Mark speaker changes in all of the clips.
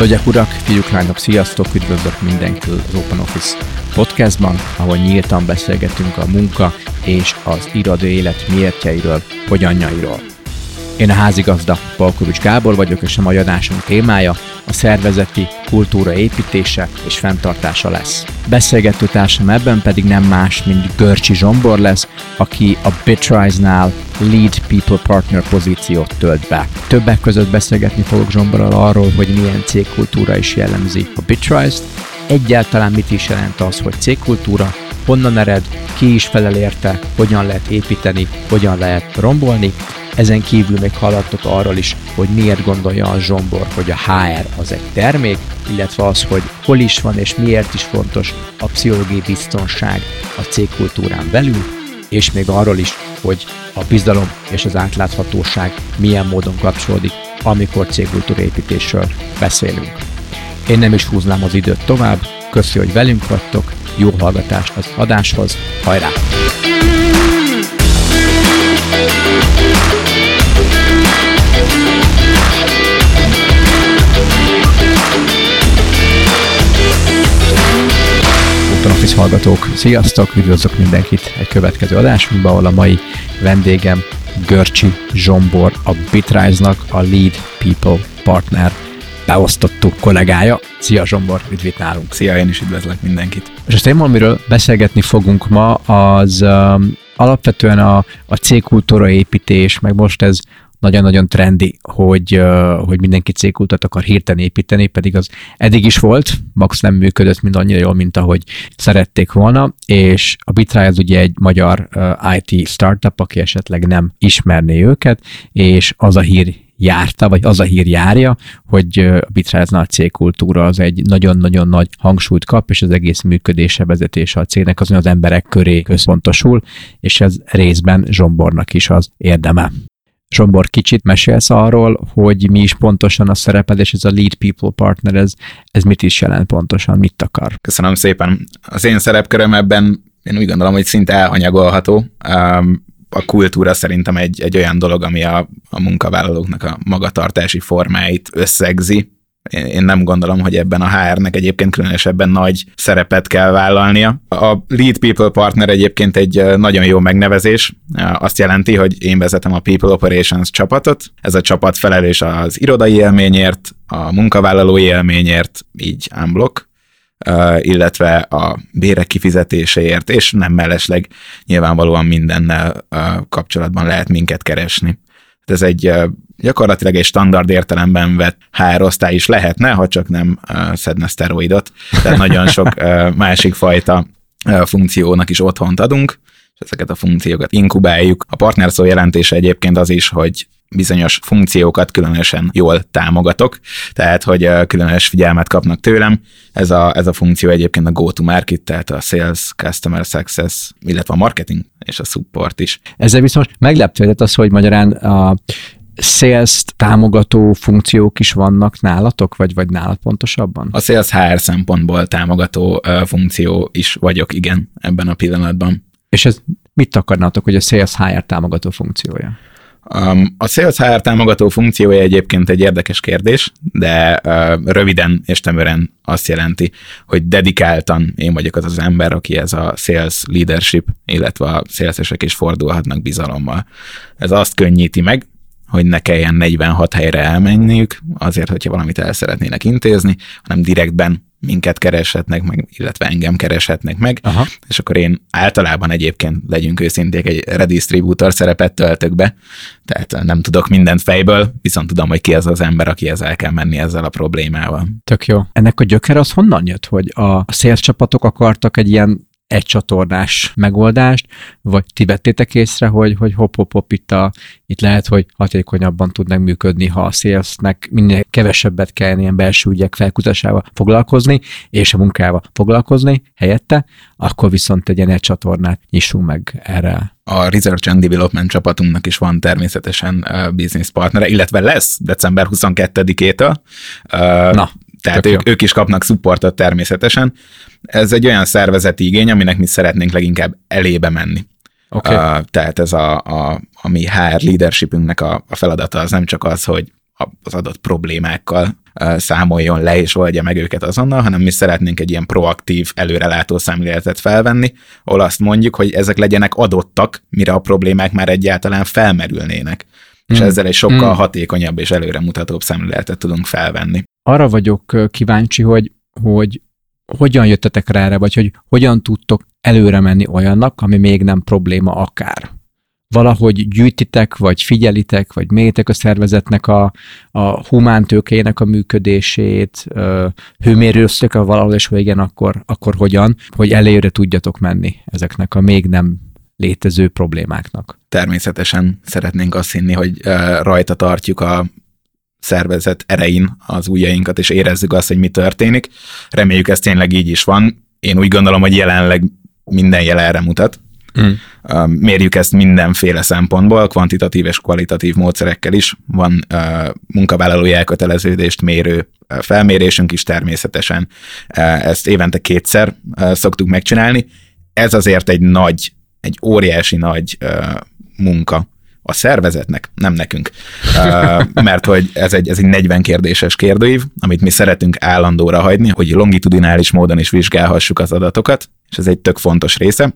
Speaker 1: Hölgyek, urak, fiúk, lányok, sziasztok! Üdvözlök mindenkit az Open Office podcastban, ahol nyíltan beszélgetünk a munka és az irodai élet miértjeiről, hogyanjairól. Én a házigazda Palkovics Gábor vagyok, és a mai adásunk témája a szervezeti kultúra építése és fenntartása lesz. Beszélgető társam ebben pedig nem más, mint Görcsi Zsombor lesz, aki a Bitrise-nál Lead People Partner pozíciót tölt be. Többek között beszélgetni fogok Zsomborral arról, hogy milyen cégkultúra is jellemzi a Bitrise-t, egyáltalán mit is jelent az, hogy cégkultúra, honnan ered, ki is felel érte, hogyan lehet építeni, hogyan lehet rombolni, ezen kívül még hallottok arról is, hogy miért gondolja a Zsombor, hogy a HR az egy termék, illetve az, hogy hol is van és miért is fontos a pszichológiai biztonság a cégkultúrán belül, és még arról is, hogy a bizalom és az átláthatóság milyen módon kapcsolódik, amikor cégkultúraépítésről beszélünk. Én nem is húznám az időt tovább, köszi, hogy velünk vagytok, jó hallgatást az adáshoz, hajrá! Open Office hallgatók, sziasztok! Üdvözlök mindenkit egy következő adásunkban, ahol a mai vendégem Görcsi Zsombor, a Bitrise-nak a Lead People Partner beosztottuk kollégája. Szia Zsombor, üdvít nálunk!
Speaker 2: Szia, én is üdvözlök mindenkit!
Speaker 1: És a téma, amiről beszélgetni fogunk ma, az um, alapvetően a, a cégkultúra építés, meg most ez nagyon-nagyon trendi, hogy, hogy mindenki cégkultat akar hirtelen építeni, pedig az eddig is volt, max nem működött mind annyira jól, mint ahogy szerették volna, és a Bitrai az ugye egy magyar IT startup, aki esetleg nem ismerné őket, és az a hír járta, vagy az a hír járja, hogy a Bitráznál cégkultúra az egy nagyon-nagyon nagy hangsúlyt kap, és az egész működése, vezetése a cégnek az az emberek köré központosul, és ez részben Zsombornak is az érdeme. Zsombor, kicsit mesélsz arról, hogy mi is pontosan a szereped, és ez a Lead People Partner, ez, ez mit is jelent pontosan, mit akar?
Speaker 2: Köszönöm szépen. Az én szerepköröm ebben én úgy gondolom, hogy szinte elhanyagolható. A kultúra szerintem egy, egy olyan dolog, ami a, a munkavállalóknak a magatartási formáit összegzi, én nem gondolom, hogy ebben a HR-nek egyébként különösebben nagy szerepet kell vállalnia. A Lead People Partner egyébként egy nagyon jó megnevezés. Azt jelenti, hogy én vezetem a People Operations csapatot. Ez a csapat felelős az irodai élményért, a munkavállalói élményért, így unblock, illetve a bérek kifizetéséért, és nem mellesleg nyilvánvalóan mindennel kapcsolatban lehet minket keresni. Ez egy gyakorlatilag egy standard értelemben vett HR osztály is lehetne, ha csak nem szedne szteroidot. Tehát nagyon sok másik fajta funkciónak is otthont adunk, és ezeket a funkciókat inkubáljuk. A partner szó jelentése egyébként az is, hogy bizonyos funkciókat különösen jól támogatok, tehát hogy különös figyelmet kapnak tőlem. Ez a, ez a funkció egyébként a go-to-market, tehát a sales, customer success, illetve a marketing és a support is.
Speaker 1: Ezzel viszont meglepődött az, hogy magyarán a sales támogató funkciók is vannak nálatok, vagy, vagy nálad pontosabban?
Speaker 2: A sales HR szempontból támogató uh, funkció is vagyok, igen, ebben a pillanatban.
Speaker 1: És ez mit akarnátok, hogy a sales HR támogató funkciója?
Speaker 2: Um, a Sales HR támogató funkciója egyébként egy érdekes kérdés, de uh, röviden és tömören azt jelenti, hogy dedikáltan én vagyok az az ember, aki ez a sales leadership, illetve a salesesek is fordulhatnak bizalommal. Ez azt könnyíti meg, hogy ne kelljen 46 helyre elmenniük, azért, hogyha valamit el szeretnének intézni, hanem direktben minket kereshetnek meg, illetve engem kereshetnek meg, Aha. és akkor én általában egyébként, legyünk őszinték, egy redistribútor szerepet töltök be, tehát nem tudok mindent fejből, viszont tudom, hogy ki az az ember, aki ezzel kell menni ezzel a problémával.
Speaker 1: Tök jó. Ennek a gyöker az honnan jött, hogy a szélcsapatok akartak egy ilyen egy csatornás megoldást, vagy ti vettétek észre, hogy, hogy hop, hop, hop itt, a, itt lehet, hogy hatékonyabban tudnak működni, ha a salesnek minél kevesebbet kell ilyen belső ügyek felkutatásával foglalkozni, és a munkával foglalkozni helyette, akkor viszont egy ilyen egy csatornát nyissunk meg erre
Speaker 2: a Research and Development csapatunknak is van természetesen business partnere, illetve lesz december 22-től. Uh, Na, tehát ők, ők is kapnak supportot természetesen. Ez egy olyan szervezeti igény, aminek mi szeretnénk leginkább elébe menni. Okay. Uh, tehát ez a, a, a mi HR leadershipünknek a, a feladata az nem csak az, hogy az adott problémákkal számoljon le és oldja meg őket azonnal, hanem mi szeretnénk egy ilyen proaktív, előrelátó szemléletet felvenni, ahol azt mondjuk, hogy ezek legyenek adottak, mire a problémák már egyáltalán felmerülnének. Mm. És ezzel egy sokkal mm. hatékonyabb és előremutatóbb szemléletet tudunk felvenni.
Speaker 1: Arra vagyok kíváncsi, hogy, hogy hogyan jöttetek rá erre, vagy hogy hogyan tudtok előre menni olyannak, ami még nem probléma akár valahogy gyűjtitek, vagy figyelitek, vagy méritek a szervezetnek a, a humántőkének a működését, hőmérőztök a valahol, és ha igen, akkor, akkor hogyan, hogy előre tudjatok menni ezeknek a még nem létező problémáknak.
Speaker 2: Természetesen szeretnénk azt hinni, hogy rajta tartjuk a szervezet erein az ujjainkat, és érezzük azt, hogy mi történik. Reméljük ez tényleg így is van. Én úgy gondolom, hogy jelenleg minden jel erre mutat. Mm. Mérjük ezt mindenféle szempontból, kvantitatív és kvalitatív módszerekkel is. Van uh, munkavállalói elköteleződést mérő felmérésünk is természetesen. Ezt évente kétszer szoktuk megcsinálni. Ez azért egy nagy, egy óriási nagy uh, munka a szervezetnek, nem nekünk. Mert hogy ez egy, ez egy 40 kérdéses kérdőív, amit mi szeretünk állandóra hagyni, hogy longitudinális módon is vizsgálhassuk az adatokat, és ez egy tök fontos része.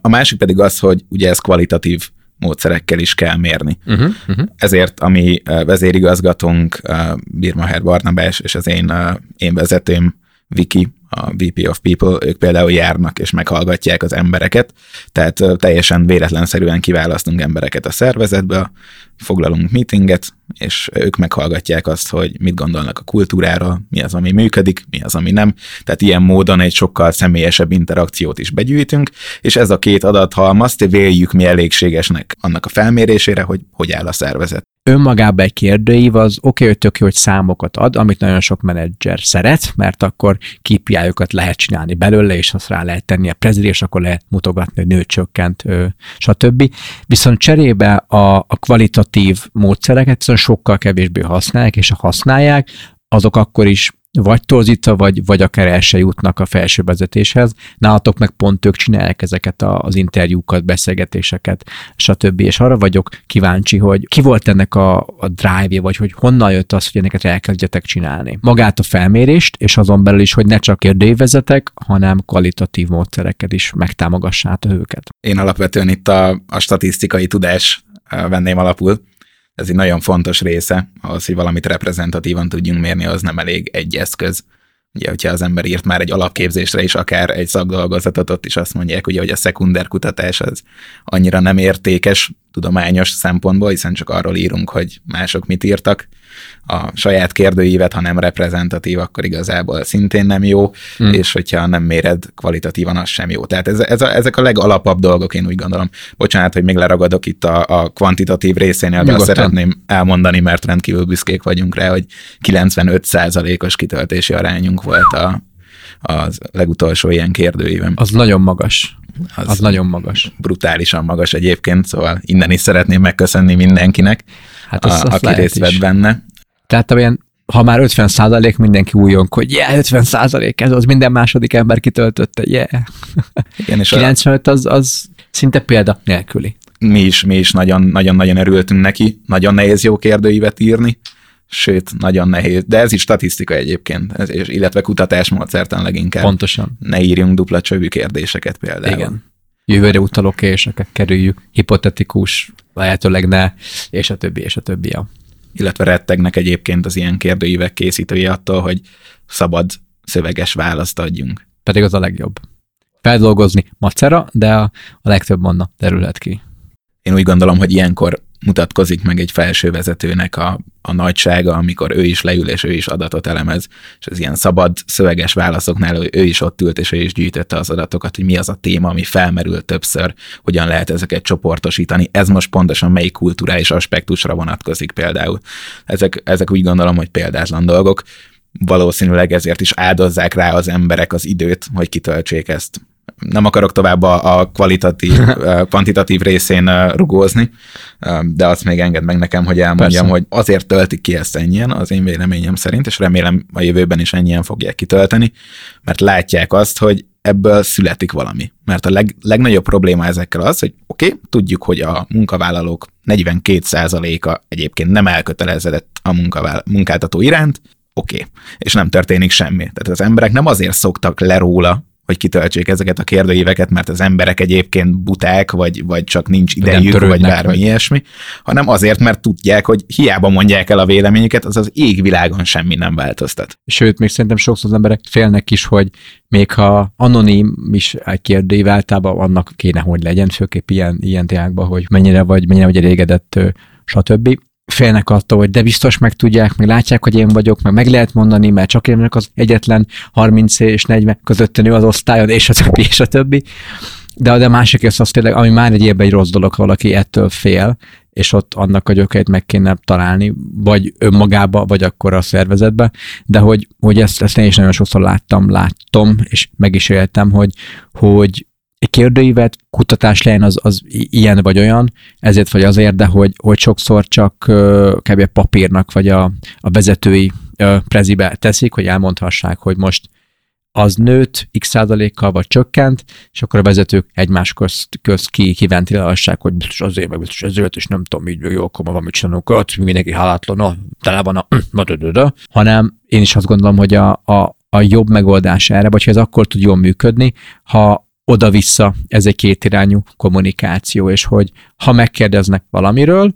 Speaker 2: A másik pedig az, hogy ugye ez kvalitatív módszerekkel is kell mérni. Uh-huh, uh-huh. Ezért a mi vezérigazgatónk, Birmaher Barnabás és az én, én vezetőm, Viki, a VP of People, ők például járnak és meghallgatják az embereket, tehát teljesen véletlenszerűen kiválasztunk embereket a szervezetbe, foglalunk meetinget, és ők meghallgatják azt, hogy mit gondolnak a kultúrára, mi az, ami működik, mi az, ami nem. Tehát ilyen módon egy sokkal személyesebb interakciót is begyűjtünk, és ez a két adathalmazt véljük mi elégségesnek annak a felmérésére, hogy hogy áll a szervezet
Speaker 1: önmagában egy kérdőív az oké, okay, hogy tök jó, hogy számokat ad, amit nagyon sok menedzser szeret, mert akkor kpi lehet csinálni belőle, és azt rá lehet tenni a prezidé, és akkor lehet mutogatni, hogy nő csökkent, stb. Viszont cserébe a, a kvalitatív módszereket viszont sokkal kevésbé használják, és ha használják, azok akkor is vagy torzítva, vagy, vagy akár el se jutnak a felső vezetéshez. Nálatok meg pont ők csinálják ezeket az interjúkat, beszélgetéseket, stb. És arra vagyok kíváncsi, hogy ki volt ennek a, a drive-ja, vagy hogy honnan jött az, hogy ennek elkezdjetek csinálni. Magát a felmérést, és azon belül is, hogy ne csak kérdőívezetek, hanem kvalitatív módszereket is megtámogassátok őket.
Speaker 2: Én alapvetően itt a, a statisztikai tudás venném alapul, ez egy nagyon fontos része, ahhoz, hogy valamit reprezentatívan tudjunk mérni, az nem elég egy eszköz. Ugye, hogyha az ember írt már egy alapképzésre is, akár egy szakdolgozatot, ott is azt mondják, ugye, hogy a szekunder kutatás az annyira nem értékes tudományos szempontból, hiszen csak arról írunk, hogy mások mit írtak, a saját kérdőívet, ha nem reprezentatív, akkor igazából szintén nem jó, hmm. és hogyha nem méred kvalitatívan, az sem jó. Tehát ez, ez a, ezek a legalapabb dolgok, én úgy gondolom. Bocsánat, hogy még leragadok itt a, a kvantitatív részénél, de azt szeretném elmondani, mert rendkívül büszkék vagyunk rá, hogy 95%-os kitöltési arányunk volt a, az legutolsó ilyen kérdőívem.
Speaker 1: Az nagyon magas. Az, az nagyon magas.
Speaker 2: Brutálisan magas egyébként, szóval innen is szeretném megköszönni mindenkinek, hát az, a, az aki részt vett benne.
Speaker 1: Tehát olyan, ha már 50 százalék, mindenki újon, hogy yeah, 50 százalék, ez az minden második ember kitöltötte, yeah. Igen, és 95 az, az szinte példa nélküli.
Speaker 2: Mi is, mi is nagyon-nagyon örültünk neki, nagyon nehéz jó kérdőívet írni, sőt, nagyon nehéz, de ez is statisztika egyébként, ez, illetve kutatásmódszertan leginkább.
Speaker 1: Pontosan.
Speaker 2: Ne írjunk dupla csövű kérdéseket például.
Speaker 1: Igen. Jövőre utalok és kerüljük, hipotetikus, lehetőleg ne, és a többi, és a többi. Ja
Speaker 2: illetve rettegnek egyébként az ilyen kérdőívek készítői attól, hogy szabad szöveges választ adjunk.
Speaker 1: Pedig az a legjobb. Feldolgozni macera, de a, a legtöbb manna derülhet ki.
Speaker 2: Én úgy gondolom, hogy ilyenkor mutatkozik meg egy felsővezetőnek a, a nagysága, amikor ő is leül, és ő is adatot elemez, és az ilyen szabad, szöveges válaszoknál ő, ő is ott ült, és ő is gyűjtötte az adatokat, hogy mi az a téma, ami felmerül többször, hogyan lehet ezeket csoportosítani. Ez most pontosan melyik kulturális aspektusra vonatkozik például. Ezek, ezek úgy gondolom, hogy példátlan dolgok valószínűleg ezért is áldozzák rá az emberek az időt, hogy kitöltsék ezt nem akarok tovább a, a kvalitatív, kvantitatív részén rugózni, de azt még enged meg nekem, hogy elmondjam, Persze. hogy azért töltik ki ezt ennyien, az én véleményem szerint, és remélem a jövőben is ennyien fogják kitölteni, mert látják azt, hogy ebből születik valami. Mert a leg, legnagyobb probléma ezekkel az, hogy oké, okay, tudjuk, hogy a munkavállalók 42%-a egyébként nem elkötelezedett a munkavál, munkáltató iránt, oké, okay. és nem történik semmi. Tehát az emberek nem azért szoktak le róla, hogy kitöltsék ezeket a kérdőíveket, mert az emberek egyébként buták, vagy, vagy csak nincs idejük, vagy bármi vagy. ilyesmi, hanem azért, mert tudják, hogy hiába mondják el a véleményüket, az az égvilágon semmi nem változtat.
Speaker 1: Sőt, még szerintem sokszor az emberek félnek is, hogy még ha anonim is kérdőív általában annak kéne, hogy legyen, főképp ilyen, ilyen témákban, hogy mennyire vagy, mennyire vagy elégedett, stb félnek attól, hogy de biztos meg tudják, meg látják, hogy én vagyok, meg meg lehet mondani, mert csak én vagyok az egyetlen 30 és 40 között nő az osztályon, és a többi, és a többi. De, a másik az, az tényleg, ami már egy egy rossz dolog, valaki ettől fél, és ott annak a gyökeit meg kéne találni, vagy önmagába, vagy akkor a szervezetbe, de hogy, hogy ezt, ezt én is nagyon sokszor láttam, láttam, és meg is éltem, hogy, hogy egy kérdőívet, kutatás legyen az, az ilyen vagy olyan, ezért vagy azért, de hogy, hogy sokszor csak kb. papírnak vagy a, a vezetői prezibe teszik, hogy elmondhassák, hogy most az nőtt x százalékkal, vagy csökkent, és akkor a vezetők egymás közt, közt ki, kiventilálhassák, hogy biztos azért, meg biztos ezért, és nem tudom, így jó, akkor van mit csinálunk, ott mindenki hálátlan, no, tele van a, hanem én is azt gondolom, hogy a, a, a jobb megoldás erre, vagy hogy ez akkor tud jól működni, ha oda-vissza. Ez egy kétirányú kommunikáció, és hogy ha megkérdeznek valamiről,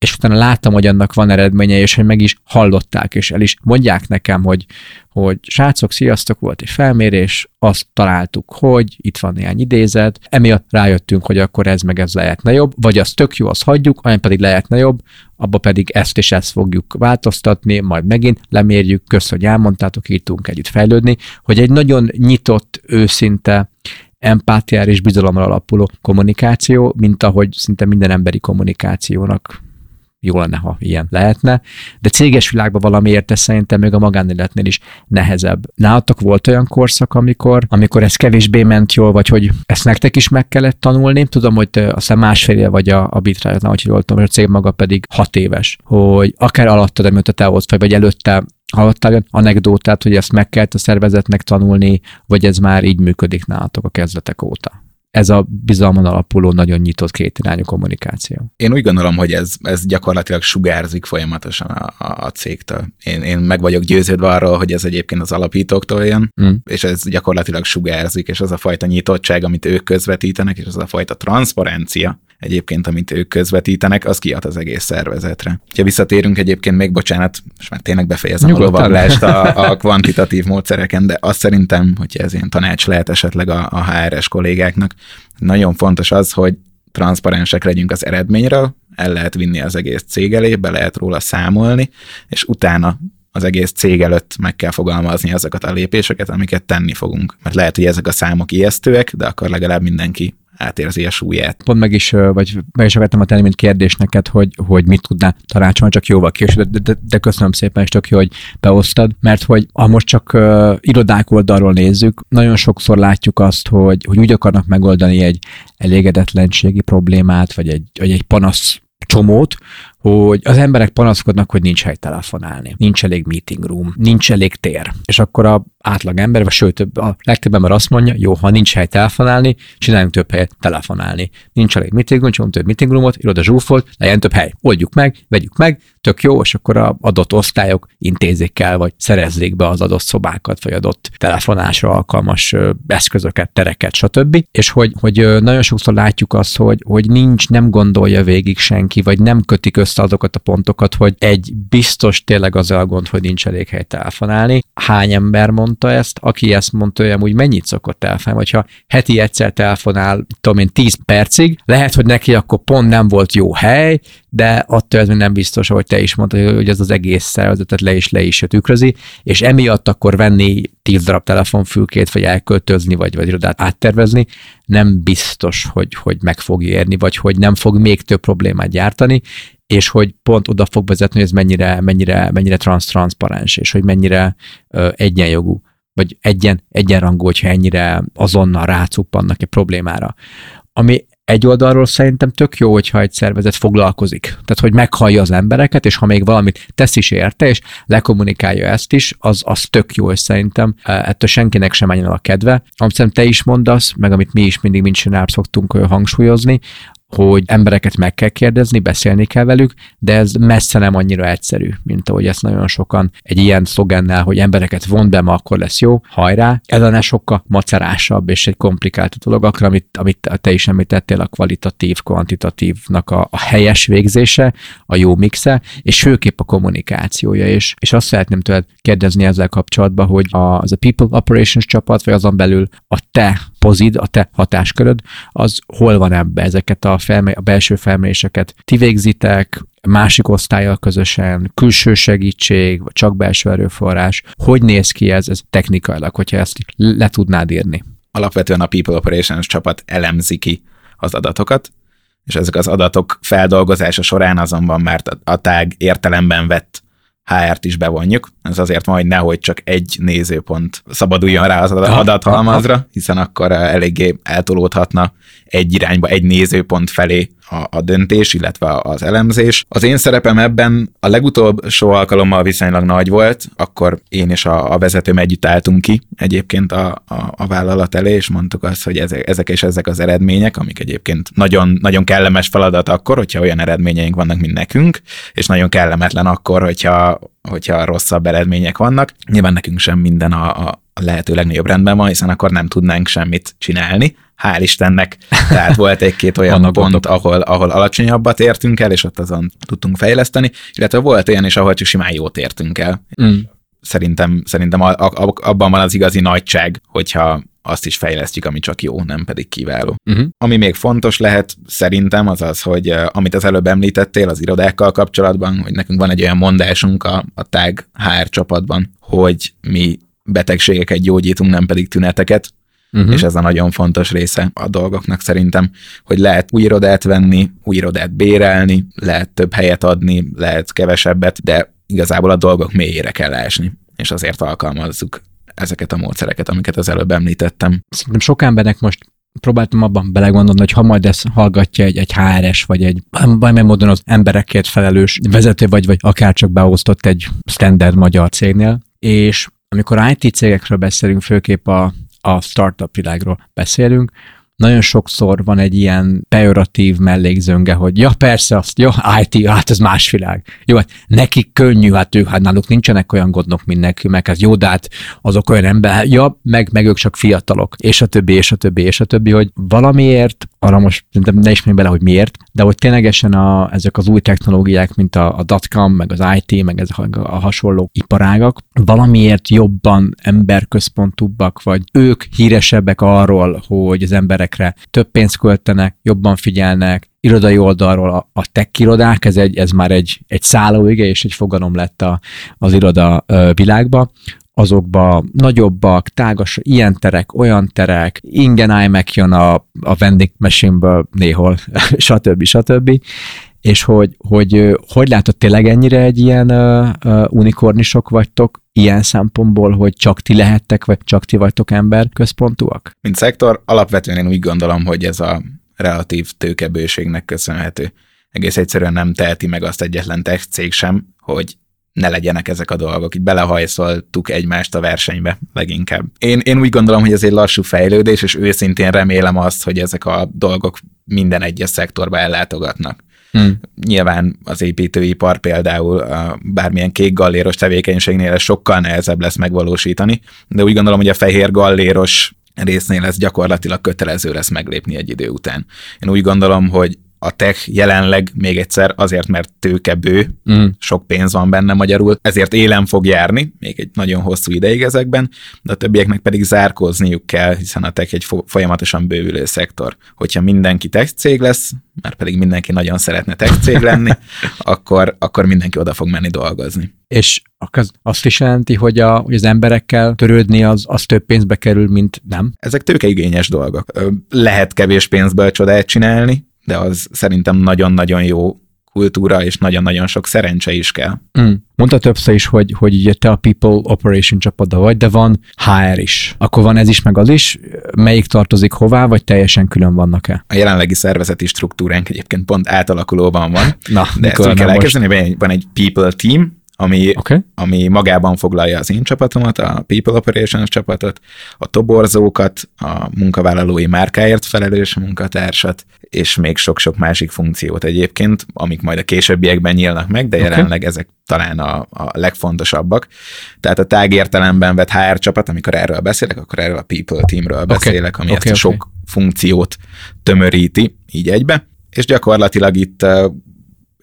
Speaker 1: és utána láttam, hogy annak van eredménye, és hogy meg is hallották, és el is mondják nekem, hogy, hogy srácok, sziasztok, volt egy felmérés, azt találtuk, hogy itt van néhány idézet, emiatt rájöttünk, hogy akkor ez meg ez lehetne jobb, vagy az tök jó, azt hagyjuk, olyan pedig lehetne jobb, abba pedig ezt és ezt fogjuk változtatni, majd megint lemérjük, kösz, hogy elmondtátok, így tudunk együtt fejlődni, hogy egy nagyon nyitott, őszinte, empátiára és bizalomra alapuló kommunikáció, mint ahogy szinte minden emberi kommunikációnak jó lenne, ha ilyen lehetne, de céges világban valamiért ez szerintem még a magánéletnél is nehezebb. Nálatok volt olyan korszak, amikor, amikor ez kevésbé ment jól, vagy hogy ezt nektek is meg kellett tanulni? Tudom, hogy te aztán másfél vagy a, a bitrájatnál, hogy jól tudom, a cég maga pedig hat éves, hogy akár alattad, amit te volt, vagy előtte hallottál olyan anekdótát, hogy ezt meg kellett a szervezetnek tanulni, vagy ez már így működik nálatok a kezdetek óta? Ez a bizalmon alapuló, nagyon nyitott kétirányú kommunikáció.
Speaker 2: Én úgy gondolom, hogy ez, ez gyakorlatilag sugárzik folyamatosan a, a, a cégtől. Én, én meg vagyok győződve arról, hogy ez egyébként az alapítóktól jön, mm. és ez gyakorlatilag sugárzik, és az a fajta nyitottság, amit ők közvetítenek, és az a fajta transzparencia, egyébként, amit ők közvetítenek, az kiad az egész szervezetre. Ha visszatérünk egyébként, még bocsánat, most már tényleg befejezem Nyugodtan. a lovaglást a, a kvantitatív módszereken, de azt szerintem, hogy ez ilyen tanács lehet esetleg a, a HRS kollégáknak, nagyon fontos az, hogy transzparensek legyünk az eredményről, el lehet vinni az egész cég elé, be lehet róla számolni, és utána az egész cég előtt meg kell fogalmazni azokat a lépéseket, amiket tenni fogunk. Mert lehet, hogy ezek a számok ijesztőek, de akkor legalább mindenki átérzi a súlyát.
Speaker 1: Pont meg is, vagy meg is akartam a tenni, mint kérdés neked, hogy, hogy mit tudnál tanácsolni, csak jóval később, de, de, de, köszönöm szépen, és tök jó, hogy beosztad, mert hogy ha most csak uh, irodák oldalról nézzük, nagyon sokszor látjuk azt, hogy, hogy úgy akarnak megoldani egy elégedetlenségi problémát, vagy egy, vagy egy panasz csomót, hogy az emberek panaszkodnak, hogy nincs hely telefonálni, nincs elég meeting room, nincs elég tér. És akkor a átlag ember, vagy sőt, a legtöbb ember azt mondja, jó, ha nincs hely telefonálni, csináljunk több helyet telefonálni. Nincs elég meeting room, csinálunk több meeting roomot, iroda zsúfolt, legyen több hely. Oldjuk meg, vegyük meg, tök jó, és akkor a adott osztályok intézik el, vagy szerezzék be az adott szobákat, vagy adott telefonásra alkalmas eszközöket, tereket, stb. És hogy, hogy nagyon sokszor látjuk azt, hogy, hogy nincs, nem gondolja végig senki, vagy nem kötik össze azokat a pontokat, hogy egy biztos tényleg az a gond, hogy nincs elég hely telefonálni. Hány ember mondta ezt? Aki ezt mondta, hogy amúgy mennyit szokott telefonálni? Hogyha heti egyszer telefonál, tudom én, 10 percig, lehet, hogy neki akkor pont nem volt jó hely, de attól ez nem biztos, hogy te is mondtad, hogy ez az egész szervezetet le is le is tükrözi, és emiatt akkor venni 10 darab telefonfülkét, vagy elköltözni, vagy, vagy irodát áttervezni, nem biztos, hogy, hogy meg fog érni, vagy hogy nem fog még több problémát gyártani, és hogy pont oda fog vezetni, hogy ez mennyire, mennyire, mennyire transz, transzparens, és hogy mennyire ö, egyenjogú, vagy egyen, egyenrangú, hogyha ennyire azonnal rácuppannak egy problémára. Ami egy oldalról szerintem tök jó, hogyha egy szervezet foglalkozik. Tehát, hogy meghallja az embereket, és ha még valamit tesz is érte, és lekommunikálja ezt is, az, az tök jó, és szerintem ettől senkinek sem menjen a kedve. Amit te is mondasz, meg amit mi is mindig mind szoktunk hangsúlyozni, hogy embereket meg kell kérdezni, beszélni kell velük, de ez messze nem annyira egyszerű, mint ahogy ezt nagyon sokan egy ilyen szlogennel, hogy embereket von be, ma akkor lesz jó, hajrá. Ez a sokkal macerásabb és egy komplikált dolog, akkor, amit, amit te is említettél, a kvalitatív, kvantitatívnak a, a helyes végzése, a jó mixe, és főképp a kommunikációja, és, és azt szeretném tőled kérdezni ezzel kapcsolatban, hogy az a People Operations csapat, vagy azon belül a te pozid, a te hatásköröd, az hol van ebbe ezeket a, felmé- a belső felméréseket? Ti végzitek, másik osztályjal közösen, külső segítség, vagy csak belső erőforrás. Hogy néz ki ez, ez technikailag, hogyha ezt le tudnád írni?
Speaker 2: Alapvetően a People Operations csapat elemzi ki az adatokat, és ezek az adatok feldolgozása során azonban már a tág értelemben vett HR-t is bevonjuk. Ez azért majd nehogy csak egy nézőpont szabaduljon rá az adathalmazra, hiszen akkor eléggé eltolódhatna egy irányba, egy nézőpont felé a, a döntés, illetve az elemzés. Az én szerepem ebben a legutolsó alkalommal viszonylag nagy volt, akkor én és a, a vezetőm együtt álltunk ki egyébként a, a, a vállalat elé, és mondtuk azt, hogy ezek, ezek és ezek az eredmények, amik egyébként nagyon, nagyon kellemes feladat akkor, hogyha olyan eredményeink vannak, mint nekünk, és nagyon kellemetlen akkor, hogyha, hogyha rosszabb eredmények vannak. Nyilván nekünk sem minden a, a lehető legnagyobb rendben van, hiszen akkor nem tudnánk semmit csinálni hál' Istennek. Tehát volt egy-két olyan pont, gondok. ahol, ahol alacsonyabbat értünk el, és ott azon tudtunk fejleszteni, illetve volt olyan is, ahol csak simán jót értünk el. Mm. Szerintem, szerintem a, a, abban van az igazi nagyság, hogyha azt is fejlesztjük, ami csak jó, nem pedig kiváló. Uh-huh. Ami még fontos lehet szerintem az az, hogy amit az előbb említettél az irodákkal kapcsolatban, hogy nekünk van egy olyan mondásunk a, a tág HR csapatban, hogy mi betegségeket gyógyítunk, nem pedig tüneteket, uh-huh. és ez a nagyon fontos része a dolgoknak szerintem, hogy lehet új irodát venni, új irodát bérelni, lehet több helyet adni, lehet kevesebbet, de igazából a dolgok mélyére kell esni, és azért alkalmazzuk ezeket a módszereket, amiket az előbb említettem.
Speaker 1: Szerintem sok embernek most próbáltam abban belegondolni, hogy ha majd ezt hallgatja egy, egy HRS, vagy egy valamilyen módon az emberekért felelős vezető, vagy, vagy akár csak beosztott egy standard magyar cégnél, és amikor IT cégekről beszélünk, főképp a, a startup világról beszélünk, nagyon sokszor van egy ilyen pejoratív mellékzönge, hogy ja, persze, azt, jó, IT, hát ez más világ. Jó, hát nekik könnyű, hát ők, hát náluk nincsenek olyan gondok, mint nekünk, meg ez jó, de hát azok olyan ember, ja, meg, meg ők csak fiatalok, és a többi, és a többi, és a többi, hogy valamiért, arra most ne is bele, hogy miért, de hogy ténylegesen a, ezek az új technológiák, mint a, a dotcom, meg az IT, meg ezek a, a hasonló iparágak, valamiért jobban emberközpontúbbak, vagy ők híresebbek arról, hogy az emberek emberekre, több pénzt költenek, jobban figyelnek, irodai oldalról a, a tech irodák, ez, egy, ez már egy, egy szállóige és egy fogalom lett a, az iroda világba, azokba nagyobbak, tágas, ilyen terek, olyan terek, ingen iMac jön a, a vending machine néhol, stb. stb. És hogy, hogy hogy látod tényleg ennyire egy ilyen uh, uh, unikornisok vagytok, ilyen szempontból, hogy csak ti lehettek, vagy csak ti vagytok ember központúak?
Speaker 2: Mint szektor, alapvetően én úgy gondolom, hogy ez a relatív tőkebőségnek köszönhető. Egész egyszerűen nem teheti meg azt egyetlen tech cég sem, hogy ne legyenek ezek a dolgok. Így belehajszoltuk egymást a versenybe leginkább. Én, én úgy gondolom, hogy ez egy lassú fejlődés, és őszintén remélem azt, hogy ezek a dolgok minden egyes szektorba ellátogatnak. Hmm. Nyilván az építőipar például a bármilyen kék galléros tevékenységnél ez sokkal nehezebb lesz megvalósítani, de úgy gondolom, hogy a fehér galléros résznél ez gyakorlatilag kötelező lesz meglépni egy idő után. Én úgy gondolom, hogy a tech jelenleg még egyszer azért, mert tőkebő, mm. sok pénz van benne magyarul, ezért élen fog járni, még egy nagyon hosszú ideig ezekben, de a többieknek pedig zárkózniuk kell, hiszen a tech egy folyamatosan bővülő szektor. Hogyha mindenki tech cég lesz, mert pedig mindenki nagyon szeretne tech cég lenni, akkor, akkor mindenki oda fog menni dolgozni.
Speaker 1: És az azt is jelenti, hogy, a, hogy az emberekkel törődni az, az több pénzbe kerül, mint nem?
Speaker 2: Ezek tőkeigényes dolgok. Lehet kevés pénzből csodát csinálni, de az szerintem nagyon-nagyon jó kultúra, és nagyon-nagyon sok szerencse is kell.
Speaker 1: Mm. Mondta többször is, hogy, hogy ugye te a People Operation csapatda vagy, de van HR is. Akkor van ez is, meg az is. Melyik tartozik hová, vagy teljesen külön vannak-e?
Speaker 2: A jelenlegi szervezeti struktúránk egyébként pont átalakulóban van.
Speaker 1: Na,
Speaker 2: de ezt úgy kell elkezdeni, van egy People Team, ami, okay. ami magában foglalja az én csapatomat, a People Operations csapatot, a toborzókat, a munkavállalói márkáért felelős munkatársat, és még sok-sok másik funkciót egyébként, amik majd a későbbiekben nyílnak meg, de okay. jelenleg ezek talán a, a legfontosabbak. Tehát a tág értelemben vett HR csapat, amikor erről beszélek, akkor erről a People Teamről beszélek, okay. ami okay, ezt a okay. sok funkciót tömöríti így egybe, és gyakorlatilag itt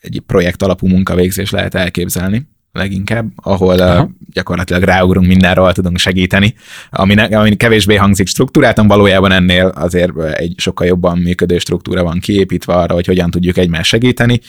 Speaker 2: egy projekt alapú munkavégzés lehet elképzelni leginkább, ahol Aha. gyakorlatilag ráugrunk mindenről, tudunk segíteni, ami, ne, ami kevésbé hangzik struktúráltan, valójában ennél azért egy sokkal jobban működő struktúra van kiépítve arra, hogy hogyan tudjuk egymást segíteni,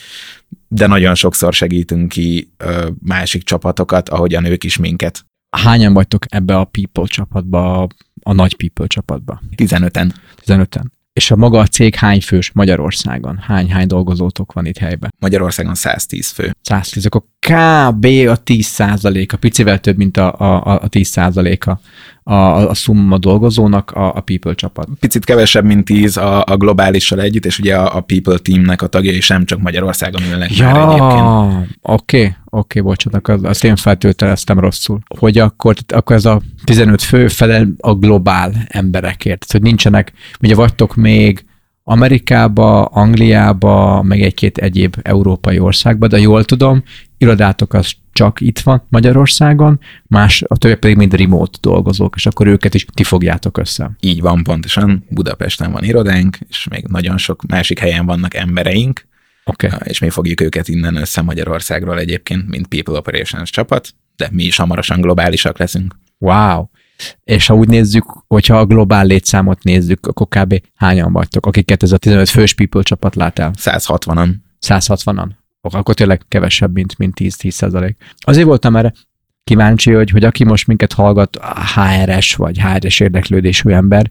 Speaker 2: de nagyon sokszor segítünk ki másik csapatokat, ahogyan ők is minket.
Speaker 1: Hányan vagytok ebbe a People csapatba, a nagy People csapatba?
Speaker 2: 15-en.
Speaker 1: 15-en. És a maga a cég hány fős Magyarországon? Hány-hány dolgozótok van itt helyben?
Speaker 2: Magyarországon 110 fő.
Speaker 1: 110, akkor kb. a 10 százaléka, picivel több, mint a, a, a 10 százaléka a, a Summa dolgozónak a, a People csapat.
Speaker 2: Picit kevesebb, mint 10 a, a globálissal együtt, és ugye a, a People teamnek a tagjai sem csak Magyarországon ülnek
Speaker 1: ja, már egyébként. Oké, okay, oké, okay, bocsánat, azt én feltölteleztem rosszul. Hogy akkor, akkor ez a 15 fő felel a globál emberekért, hogy nincsenek, ugye vagytok még Amerikába, Angliába, meg egy-két egyéb európai országba, de jól tudom, irodátok az csak itt van Magyarországon, más, a többi pedig mind remote dolgozók, és akkor őket is ti fogjátok össze.
Speaker 2: Így van, pontosan. Budapesten van irodánk, és még nagyon sok másik helyen vannak embereink, okay. és mi fogjuk őket innen össze Magyarországról egyébként, mint People Operations csapat, de mi is hamarosan globálisak leszünk.
Speaker 1: Wow! És ha úgy nézzük, hogyha a globál létszámot nézzük, akkor kb. hányan vagytok, akiket ez a 15 fős People csapat lát el?
Speaker 2: 160-an.
Speaker 1: 160-an. Akkor tényleg kevesebb, mint, mint 10-10 százalék. Azért voltam erre kíváncsi, hogy, hogy aki most minket hallgat, HRS vagy HRS érdeklődésű ember,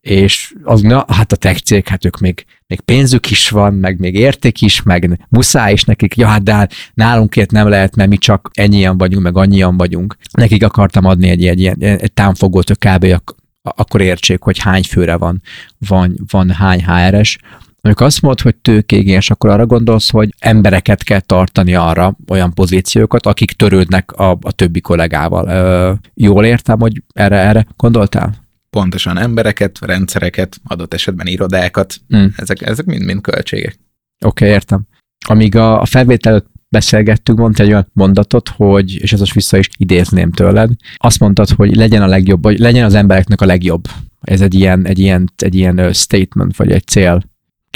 Speaker 1: és az, na, hát a tech cég, hát ők még, még pénzük is van, meg még érték is, meg muszáj is nekik, ja, hát de hát nálunkért nem lehet, mert mi csak ennyien vagyunk, meg annyian vagyunk. Nekik akartam adni egy, egy, egy, egy támfogót, kb. akkor értsék, hogy hány főre van, van, van hány HRS. Amikor azt mondod, hogy tőkégés, akkor arra gondolsz, hogy embereket kell tartani arra, olyan pozíciókat, akik törődnek a, a többi kollégával. Ö, jól értem, hogy erre, erre gondoltál?
Speaker 2: pontosan embereket, rendszereket, adott esetben irodákat, mm. ezek, ezek mind-mind költségek.
Speaker 1: Oké, okay, értem. Amíg a, a felvétel beszélgettünk, mondta egy olyan mondatot, hogy, és ezt most vissza is idézném tőled, azt mondtad, hogy legyen a legjobb, vagy legyen az embereknek a legjobb. Ez egy ilyen, egy ilyen, egy ilyen statement, vagy egy cél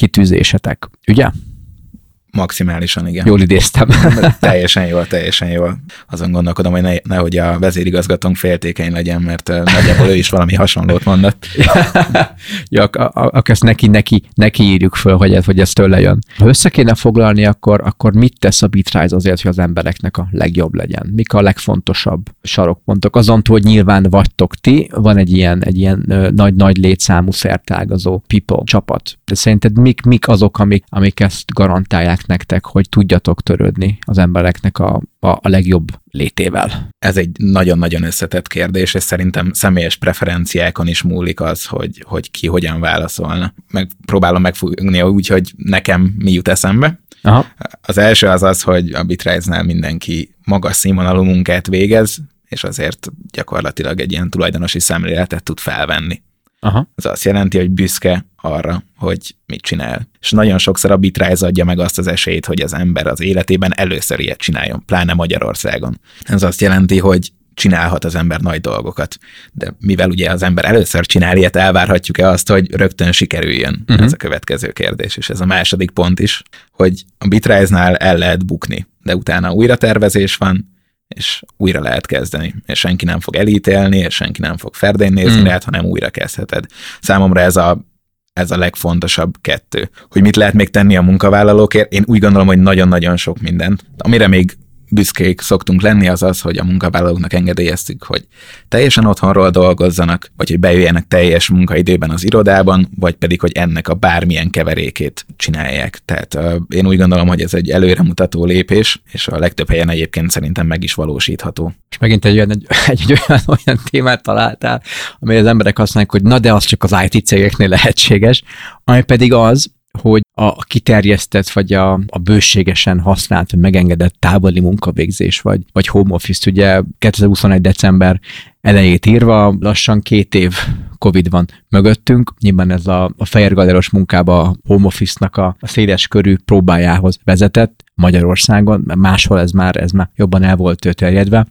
Speaker 1: kitűzésetek, ugye?
Speaker 2: Maximálisan, igen.
Speaker 1: Jól idéztem.
Speaker 2: teljesen jól, teljesen jól. Azon gondolkodom, hogy ne, nehogy a vezérigazgatónk féltékeny legyen, mert nagyjából ő is valami hasonlót mondott.
Speaker 1: ja, akkor ezt neki, neki, neki írjuk föl, hogy ez, hogy ez tőle jön. Ha össze kéne foglalni, akkor, akkor mit tesz a Bitrise azért, hogy az embereknek a legjobb legyen? Mik a legfontosabb sarokpontok? Azon túl, hogy nyilván vagytok ti, van egy ilyen, egy ilyen nagy-nagy létszámú szertágazó people csapat. De szerinted mik, mik azok, amik, amik ezt garantálják nektek, hogy tudjatok törődni az embereknek a, a, a legjobb létével?
Speaker 2: Ez egy nagyon-nagyon összetett kérdés, és szerintem személyes preferenciákon is múlik az, hogy, hogy ki hogyan válaszolna. Meg próbálom megfogni úgy, hogy nekem mi jut eszembe. Aha. Az első az az, hogy a Bitrise-nál mindenki magas színvonalú munkát végez, és azért gyakorlatilag egy ilyen tulajdonosi szemléletet tud felvenni. Aha. Ez azt jelenti, hogy büszke arra, hogy mit csinál. És nagyon sokszor a Bitrise adja meg azt az esélyt, hogy az ember az életében először ilyet csináljon, pláne Magyarországon. Ez azt jelenti, hogy csinálhat az ember nagy dolgokat. De mivel ugye az ember először csinál ilyet, elvárhatjuk-e azt, hogy rögtön sikerüljön? Uh-huh. Ez a következő kérdés, és ez a második pont is, hogy a Bitrise-nál el lehet bukni, de utána újra tervezés van, és újra lehet kezdeni, és senki nem fog elítélni, és senki nem fog ferdén nézni mm. rád, hanem újra kezdheted. Számomra ez a, ez a legfontosabb kettő. Hogy mit lehet még tenni a munkavállalókért? Én úgy gondolom, hogy nagyon-nagyon sok mindent. Amire még büszkék szoktunk lenni, az az, hogy a munkavállalóknak engedélyeztük, hogy teljesen otthonról dolgozzanak, vagy hogy bejöjjenek teljes munkaidőben az irodában, vagy pedig, hogy ennek a bármilyen keverékét csinálják. Tehát uh, én úgy gondolom, hogy ez egy előremutató lépés, és a legtöbb helyen egyébként szerintem meg is valósítható.
Speaker 1: És megint egy olyan, egy, egy, olyan, olyan témát találtál, amely az emberek használják, hogy na de az csak az IT cégeknél lehetséges, ami pedig az, hogy a kiterjesztett, vagy a, a bőségesen használt, vagy megengedett távoli munkavégzés, vagy, vagy home office, ugye 2021. december elejét írva, lassan két év Covid van mögöttünk. Nyilván ez a, a fejergaderos munkába a home office-nak a, a széles körű próbájához vezetett Magyarországon, máshol ez már, ez már jobban el volt terjedve,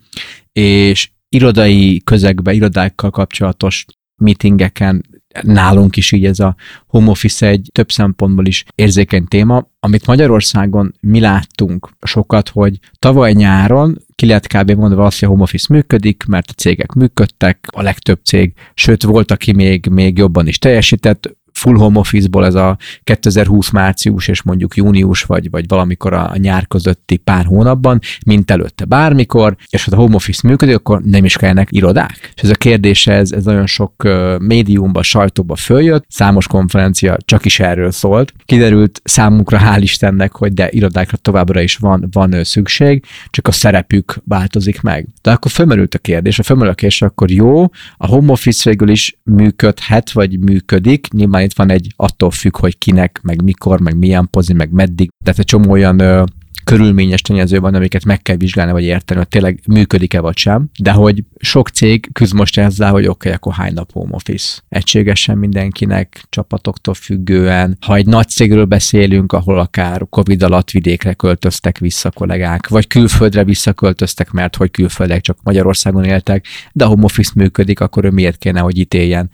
Speaker 1: és irodai közegbe, irodákkal kapcsolatos meetingeken nálunk is így ez a home office egy több szempontból is érzékeny téma, amit Magyarországon mi láttunk sokat, hogy tavaly nyáron ki lehet kb. mondva azt, hogy a home office működik, mert a cégek működtek, a legtöbb cég, sőt volt, aki még, még jobban is teljesített, full home office-ból ez a 2020 március és mondjuk június, vagy, vagy valamikor a nyár közötti pár hónapban, mint előtte bármikor, és ha a home office működik, akkor nem is kellene irodák. És ez a kérdés, ez, ez nagyon sok médiumban, sajtóba följött, számos konferencia csak is erről szólt. Kiderült számunkra, hál' Istennek, hogy de irodákra továbbra is van, van szükség, csak a szerepük változik meg. De akkor fölmerült a kérdés, a fölmerült a kérdés, akkor jó, a home office végül is működhet, vagy működik, nyilván itt van egy attól függ, hogy kinek, meg mikor, meg milyen pozi, meg meddig. Tehát egy csomó olyan ö, körülményes tényező van, amiket meg kell vizsgálni, vagy érteni, hogy tényleg működik-e vagy sem, de hogy sok cég küzd most ezzel, hogy oké, okay, akkor hány nap home office. Egységesen mindenkinek, csapatoktól függően. Ha egy nagy cégről beszélünk, ahol akár Covid alatt vidékre költöztek vissza kollégák, vagy külföldre visszaköltöztek, mert hogy külföldek csak Magyarországon éltek, de a home office működik, akkor ő miért kéne, hogy itt éljen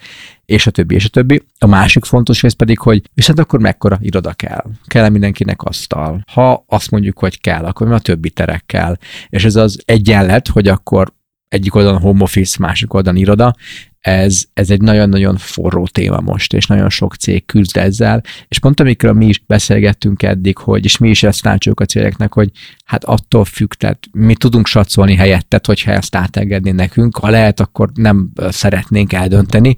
Speaker 1: és a többi, és a többi. A másik fontos rész pedig, hogy viszont akkor mekkora iroda kell? Kell mindenkinek asztal? Ha azt mondjuk, hogy kell, akkor mi a többi terek kell? És ez az egyenlet, hogy akkor egyik oldalon home office, másik oldalon iroda, ez, ez egy nagyon-nagyon forró téma most, és nagyon sok cég küzd ezzel, és pont amikor mi is beszélgettünk eddig, hogy, és mi is ezt látjuk a cégeknek, hogy hát attól függ, tehát mi tudunk satszolni helyettet, hogyha ezt átengedni nekünk, ha lehet, akkor nem szeretnénk eldönteni,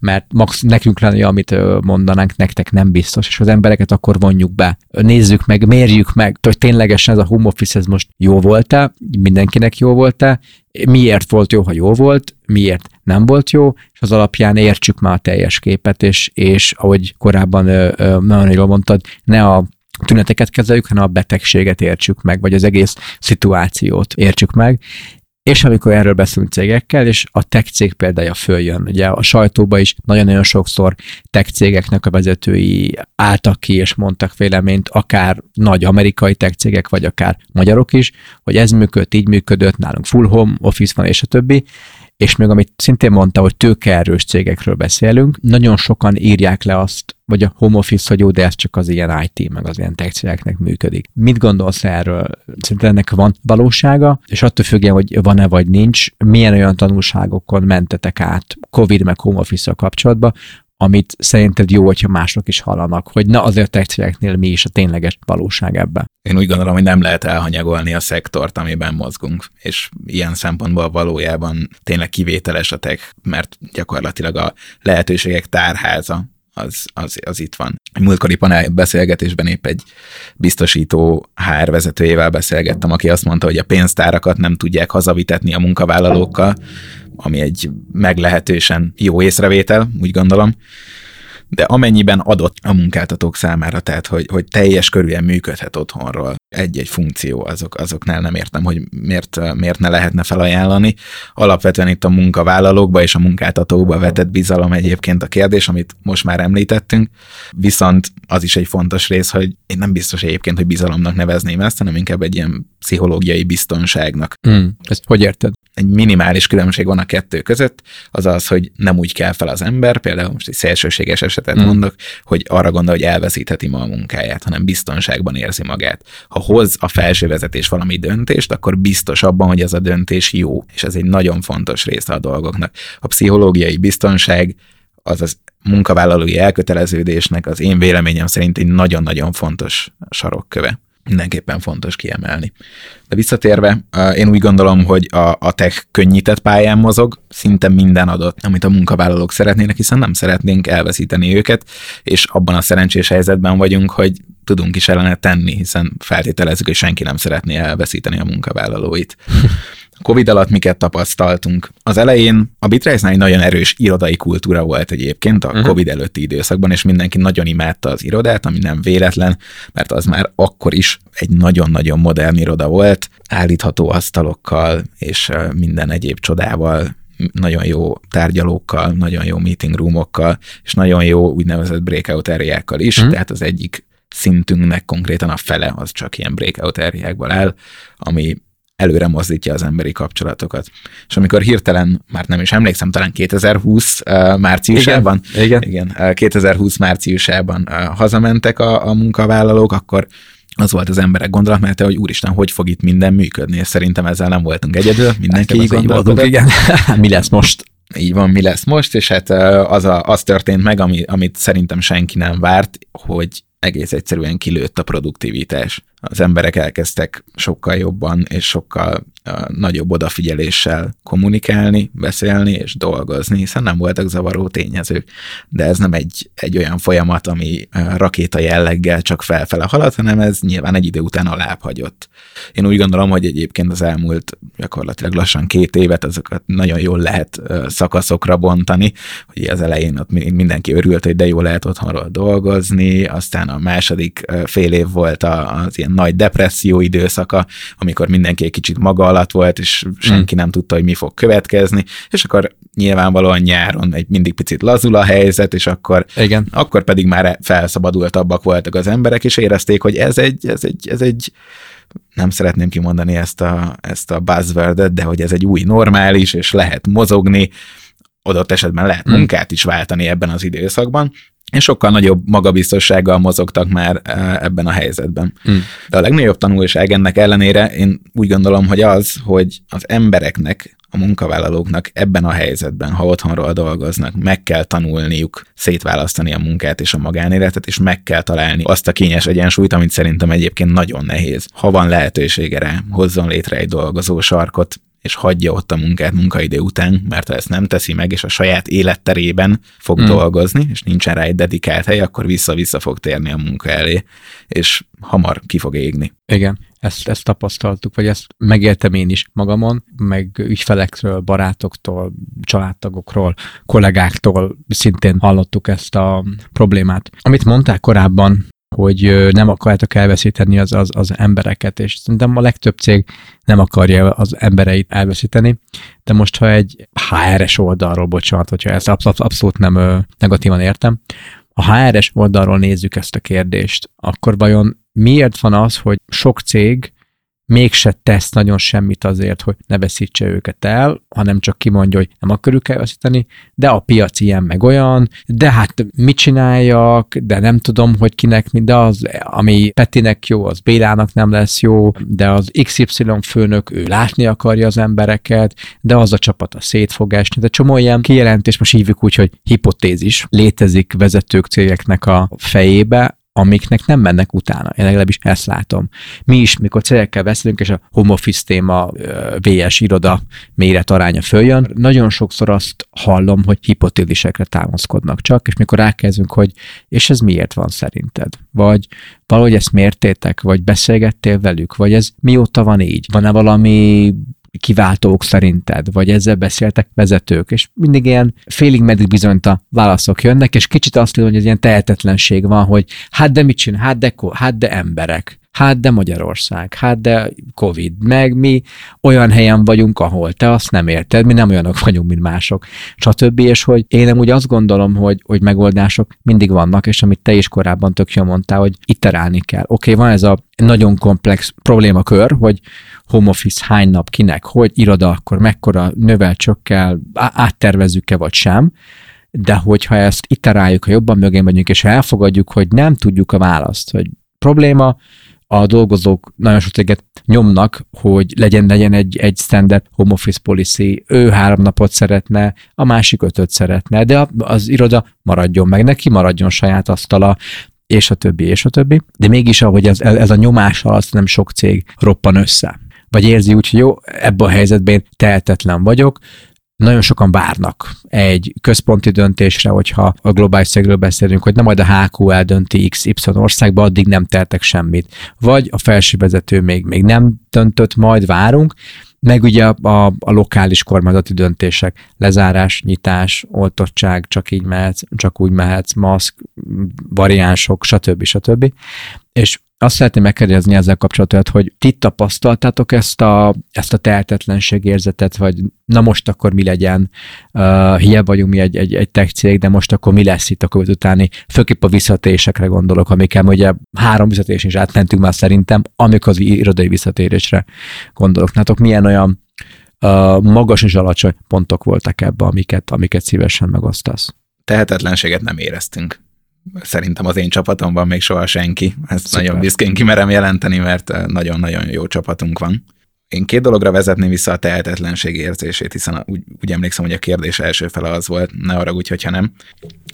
Speaker 1: mert max nekünk lenne, amit mondanánk, nektek nem biztos, és az embereket akkor vonjuk be. Nézzük meg, mérjük meg, hogy ténylegesen ez a home office ez most jó volt-e, mindenkinek jó volt-e, miért volt jó, ha jó volt, miért nem volt jó, és az alapján értsük már a teljes képet, és, és ahogy korábban nagyon jól mondtad, ne a tüneteket kezeljük, hanem a betegséget értsük meg, vagy az egész szituációt értsük meg, és amikor erről beszélünk cégekkel, és a tech cég példája följön. Ugye a sajtóba is nagyon-nagyon sokszor tech cégeknek a vezetői álltak ki, és mondtak véleményt, akár nagy amerikai tech cégek, vagy akár magyarok is, hogy ez működött, így működött, nálunk full home office van, és a többi és még amit szintén mondta, hogy tőkeerős cégekről beszélünk, nagyon sokan írják le azt, vagy a home office, hogy jó, de ez csak az ilyen IT, meg az ilyen tech cégeknek működik. Mit gondolsz erről? Szerintem ennek van valósága, és attól függően, hogy van-e vagy nincs, milyen olyan tanulságokon mentetek át COVID meg home office kapcsolatban, amit szerinted jó, hogyha mások is hallanak, hogy na azért tech cégeknél mi is a tényleges valóság ebben.
Speaker 2: Én úgy gondolom, hogy nem lehet elhanyagolni a szektort, amiben mozgunk, és ilyen szempontból valójában tényleg kivételes a tech, mert gyakorlatilag a lehetőségek tárháza az, az, az itt van. A múltkori panel beszélgetésben épp egy biztosító HR vezetőjével beszélgettem, aki azt mondta, hogy a pénztárakat nem tudják hazavitetni a munkavállalókkal, ami egy meglehetősen jó észrevétel, úgy gondolom, de amennyiben adott a munkáltatók számára, tehát hogy, hogy teljes körülön működhet otthonról egy-egy funkció, azok, azoknál nem értem, hogy miért, miért ne lehetne felajánlani. Alapvetően itt a munkavállalókba és a munkáltatókba vetett bizalom egyébként a kérdés, amit most már említettünk, viszont az is egy fontos rész, hogy én nem biztos egyébként, hogy bizalomnak nevezném ezt, hanem inkább egy ilyen pszichológiai biztonságnak.
Speaker 1: Mm, ezt hogy érted?
Speaker 2: Egy minimális különbség van a kettő között, az az, hogy nem úgy kell fel az ember, például most egy szélsőséges esetet mm. mondok, hogy arra gondol, hogy elveszítheti ma a munkáját, hanem biztonságban érzi magát. Ha hoz a felső vezetés valami döntést, akkor biztos abban, hogy ez a döntés jó, és ez egy nagyon fontos része a dolgoknak. A pszichológiai biztonság az az munkavállalói elköteleződésnek az én véleményem szerint egy nagyon-nagyon fontos sarokköve. Mindenképpen fontos kiemelni. De visszatérve, én úgy gondolom, hogy a, a tech könnyített pályán mozog, szinte minden adott, amit a munkavállalók szeretnének, hiszen nem szeretnénk elveszíteni őket, és abban a szerencsés helyzetben vagyunk, hogy tudunk is ellene tenni, hiszen feltételezzük, hogy senki nem szeretné elveszíteni a munkavállalóit. Covid alatt miket tapasztaltunk? Az elején a bitrace egy nagyon erős irodai kultúra volt egyébként a uh-huh. Covid előtti időszakban, és mindenki nagyon imádta az irodát, ami nem véletlen, mert az már akkor is egy nagyon-nagyon modern iroda volt, állítható asztalokkal és minden egyéb csodával, nagyon jó tárgyalókkal, nagyon jó meeting roomokkal, és nagyon jó úgynevezett breakout areákkal is, uh-huh. tehát az egyik szintünknek konkrétan a fele az csak ilyen breakout areákból áll, ami előre mozdítja az emberi kapcsolatokat. És amikor hirtelen, már nem is emlékszem, talán 2020 uh, márciusában,
Speaker 1: igen,
Speaker 2: igen. igen 2020 márciusában uh, hazamentek a, a munkavállalók, akkor az volt az emberek gondolatmenete, hogy úristen, hogy fog itt minden működni, és szerintem ezzel nem voltunk egyedül, mindenki így gondolkodott.
Speaker 1: Igen. mi lesz most?
Speaker 2: Így van, mi lesz most, és hát az, a, az történt meg, ami, amit szerintem senki nem várt, hogy egész egyszerűen kilőtt a produktivitás az emberek elkezdtek sokkal jobban és sokkal uh, nagyobb odafigyeléssel kommunikálni, beszélni és dolgozni, hiszen nem voltak zavaró tényezők. De ez nem egy, egy olyan folyamat, ami uh, rakéta jelleggel csak felfele halad, hanem ez nyilván egy idő után alább hagyott. Én úgy gondolom, hogy egyébként az elmúlt gyakorlatilag lassan két évet azokat nagyon jól lehet szakaszokra bontani, hogy az elején ott mindenki örült, hogy de jó lehet otthonról dolgozni, aztán a második fél év volt az ilyen ilyen nagy depresszió időszaka, amikor mindenki egy kicsit maga alatt volt, és senki mm. nem tudta, hogy mi fog következni, és akkor nyilvánvalóan nyáron egy mindig picit lazul a helyzet, és akkor,
Speaker 1: Igen.
Speaker 2: akkor pedig már felszabadultabbak voltak az emberek, és érezték, hogy ez egy, ez egy, ez egy nem szeretném kimondani ezt a, ezt a buzzwordet, de hogy ez egy új normális, és lehet mozogni, adott esetben lehet mm. munkát is váltani ebben az időszakban, és sokkal nagyobb magabiztossággal mozogtak már e, ebben a helyzetben. Mm. De a legnagyobb tanulság ennek ellenére én úgy gondolom, hogy az, hogy az embereknek, a munkavállalóknak ebben a helyzetben, ha otthonról dolgoznak, meg kell tanulniuk szétválasztani a munkát és a magánéletet, és meg kell találni azt a kényes egyensúlyt, amit szerintem egyébként nagyon nehéz. Ha van lehetősége rá, hozzon létre egy dolgozó sarkot, és hagyja ott a munkát munkaidő után, mert ha ezt nem teszi meg, és a saját életterében fog mm. dolgozni, és nincsen rá egy dedikált hely, akkor vissza-vissza fog térni a munka elé, és hamar ki fog égni.
Speaker 1: Igen, ezt, ezt tapasztaltuk, vagy ezt megéltem én is magamon, meg ügyfelektől, barátoktól, családtagokról, kollégáktól szintén hallottuk ezt a problémát. Amit mondták korábban, hogy nem akarjátok elveszíteni az, az, az embereket, és szerintem a legtöbb cég nem akarja az embereit elveszíteni, de most ha egy HRS oldalról, bocsánat, hogyha ezt abszolút, abszolút nem negatívan értem, a HRS oldalról nézzük ezt a kérdést, akkor vajon miért van az, hogy sok cég mégse tesz nagyon semmit azért, hogy ne veszítse őket el, hanem csak kimondja, hogy nem akarjuk elveszíteni, de a piac ilyen meg olyan, de hát mit csináljak, de nem tudom, hogy kinek mi, de az, ami Petinek jó, az Bélának nem lesz jó, de az XY főnök, ő látni akarja az embereket, de az a csapat a szét fog esni, de csomó ilyen kijelentés, most hívjuk úgy, hogy hipotézis létezik vezetők cégeknek a fejébe, amiknek nem mennek utána. Én legalábbis ezt látom. Mi is, mikor cégekkel beszélünk, és a home office téma, VS iroda méret aránya följön, nagyon sokszor azt hallom, hogy hipotézisekre támaszkodnak csak, és mikor rákezdünk, hogy és ez miért van szerinted? Vagy valahogy ezt mértétek, vagy beszélgettél velük, vagy ez mióta van így? Van-e valami kiváltók szerinted, vagy ezzel beszéltek vezetők, és mindig ilyen félig meddig bizonyt a válaszok jönnek, és kicsit azt mondom, hogy ez ilyen tehetetlenség van, hogy hát de mit csinál, hát de, hát de emberek, hát de Magyarország, hát de Covid, meg mi olyan helyen vagyunk, ahol te azt nem érted, mi nem olyanok vagyunk, mint mások, stb. És hogy én úgy azt gondolom, hogy, hogy megoldások mindig vannak, és amit te is korábban tök jól mondtál, hogy iterálni kell. Oké, okay, van ez a nagyon komplex problémakör, hogy home office hány nap kinek, hogy iroda, akkor mekkora növel, csökkel, áttervezzük-e vagy sem, de hogyha ezt iteráljuk, ha jobban mögé megyünk, és elfogadjuk, hogy nem tudjuk a választ, hogy probléma, a dolgozók nagyon sok céget nyomnak, hogy legyen, legyen egy, egy standard home office policy, ő három napot szeretne, a másik ötöt szeretne, de az iroda maradjon meg, neki maradjon saját asztala, és a többi, és a többi. De mégis, ahogy ez, ez a nyomás alatt nem sok cég roppan össze. Vagy érzi úgy, hogy jó, ebben a helyzetben én tehetetlen vagyok, nagyon sokan várnak egy központi döntésre, hogyha a globális cégről beszélünk, hogy nem majd a HQ eldönti XY országba, addig nem teltek semmit. Vagy a felső vezető még, még nem döntött, majd várunk, meg ugye a, a, a lokális kormányzati döntések, lezárás, nyitás, oltottság, csak így mehetsz, csak úgy mehetsz, maszk, variánsok, stb. stb. És azt szeretném megkérdezni ezzel kapcsolatban, hogy ti tapasztaltátok ezt a, ezt a tehetetlenség érzetet, vagy na most akkor mi legyen, uh, hiába vagyunk mi egy, egy, egy tech cég, de most akkor mi lesz itt a COVID utáni, főképp a visszatérésekre gondolok, amikkel ugye három visszatérés is átmentünk már szerintem, amikor az irodai visszatérésre gondolok. Nátok milyen olyan uh, magas és alacsony pontok voltak ebbe, amiket, amiket szívesen megosztasz?
Speaker 2: Tehetetlenséget nem éreztünk szerintem az én csapatomban még soha senki. Ezt Szuper. nagyon büszkén kimerem jelenteni, mert eh, nagyon-nagyon jó csapatunk van. Én két dologra vezetném vissza a tehetetlenség érzését, hiszen úgy, úgy emlékszem, hogy a kérdés első fele az volt, ne arra úgy, hogyha nem.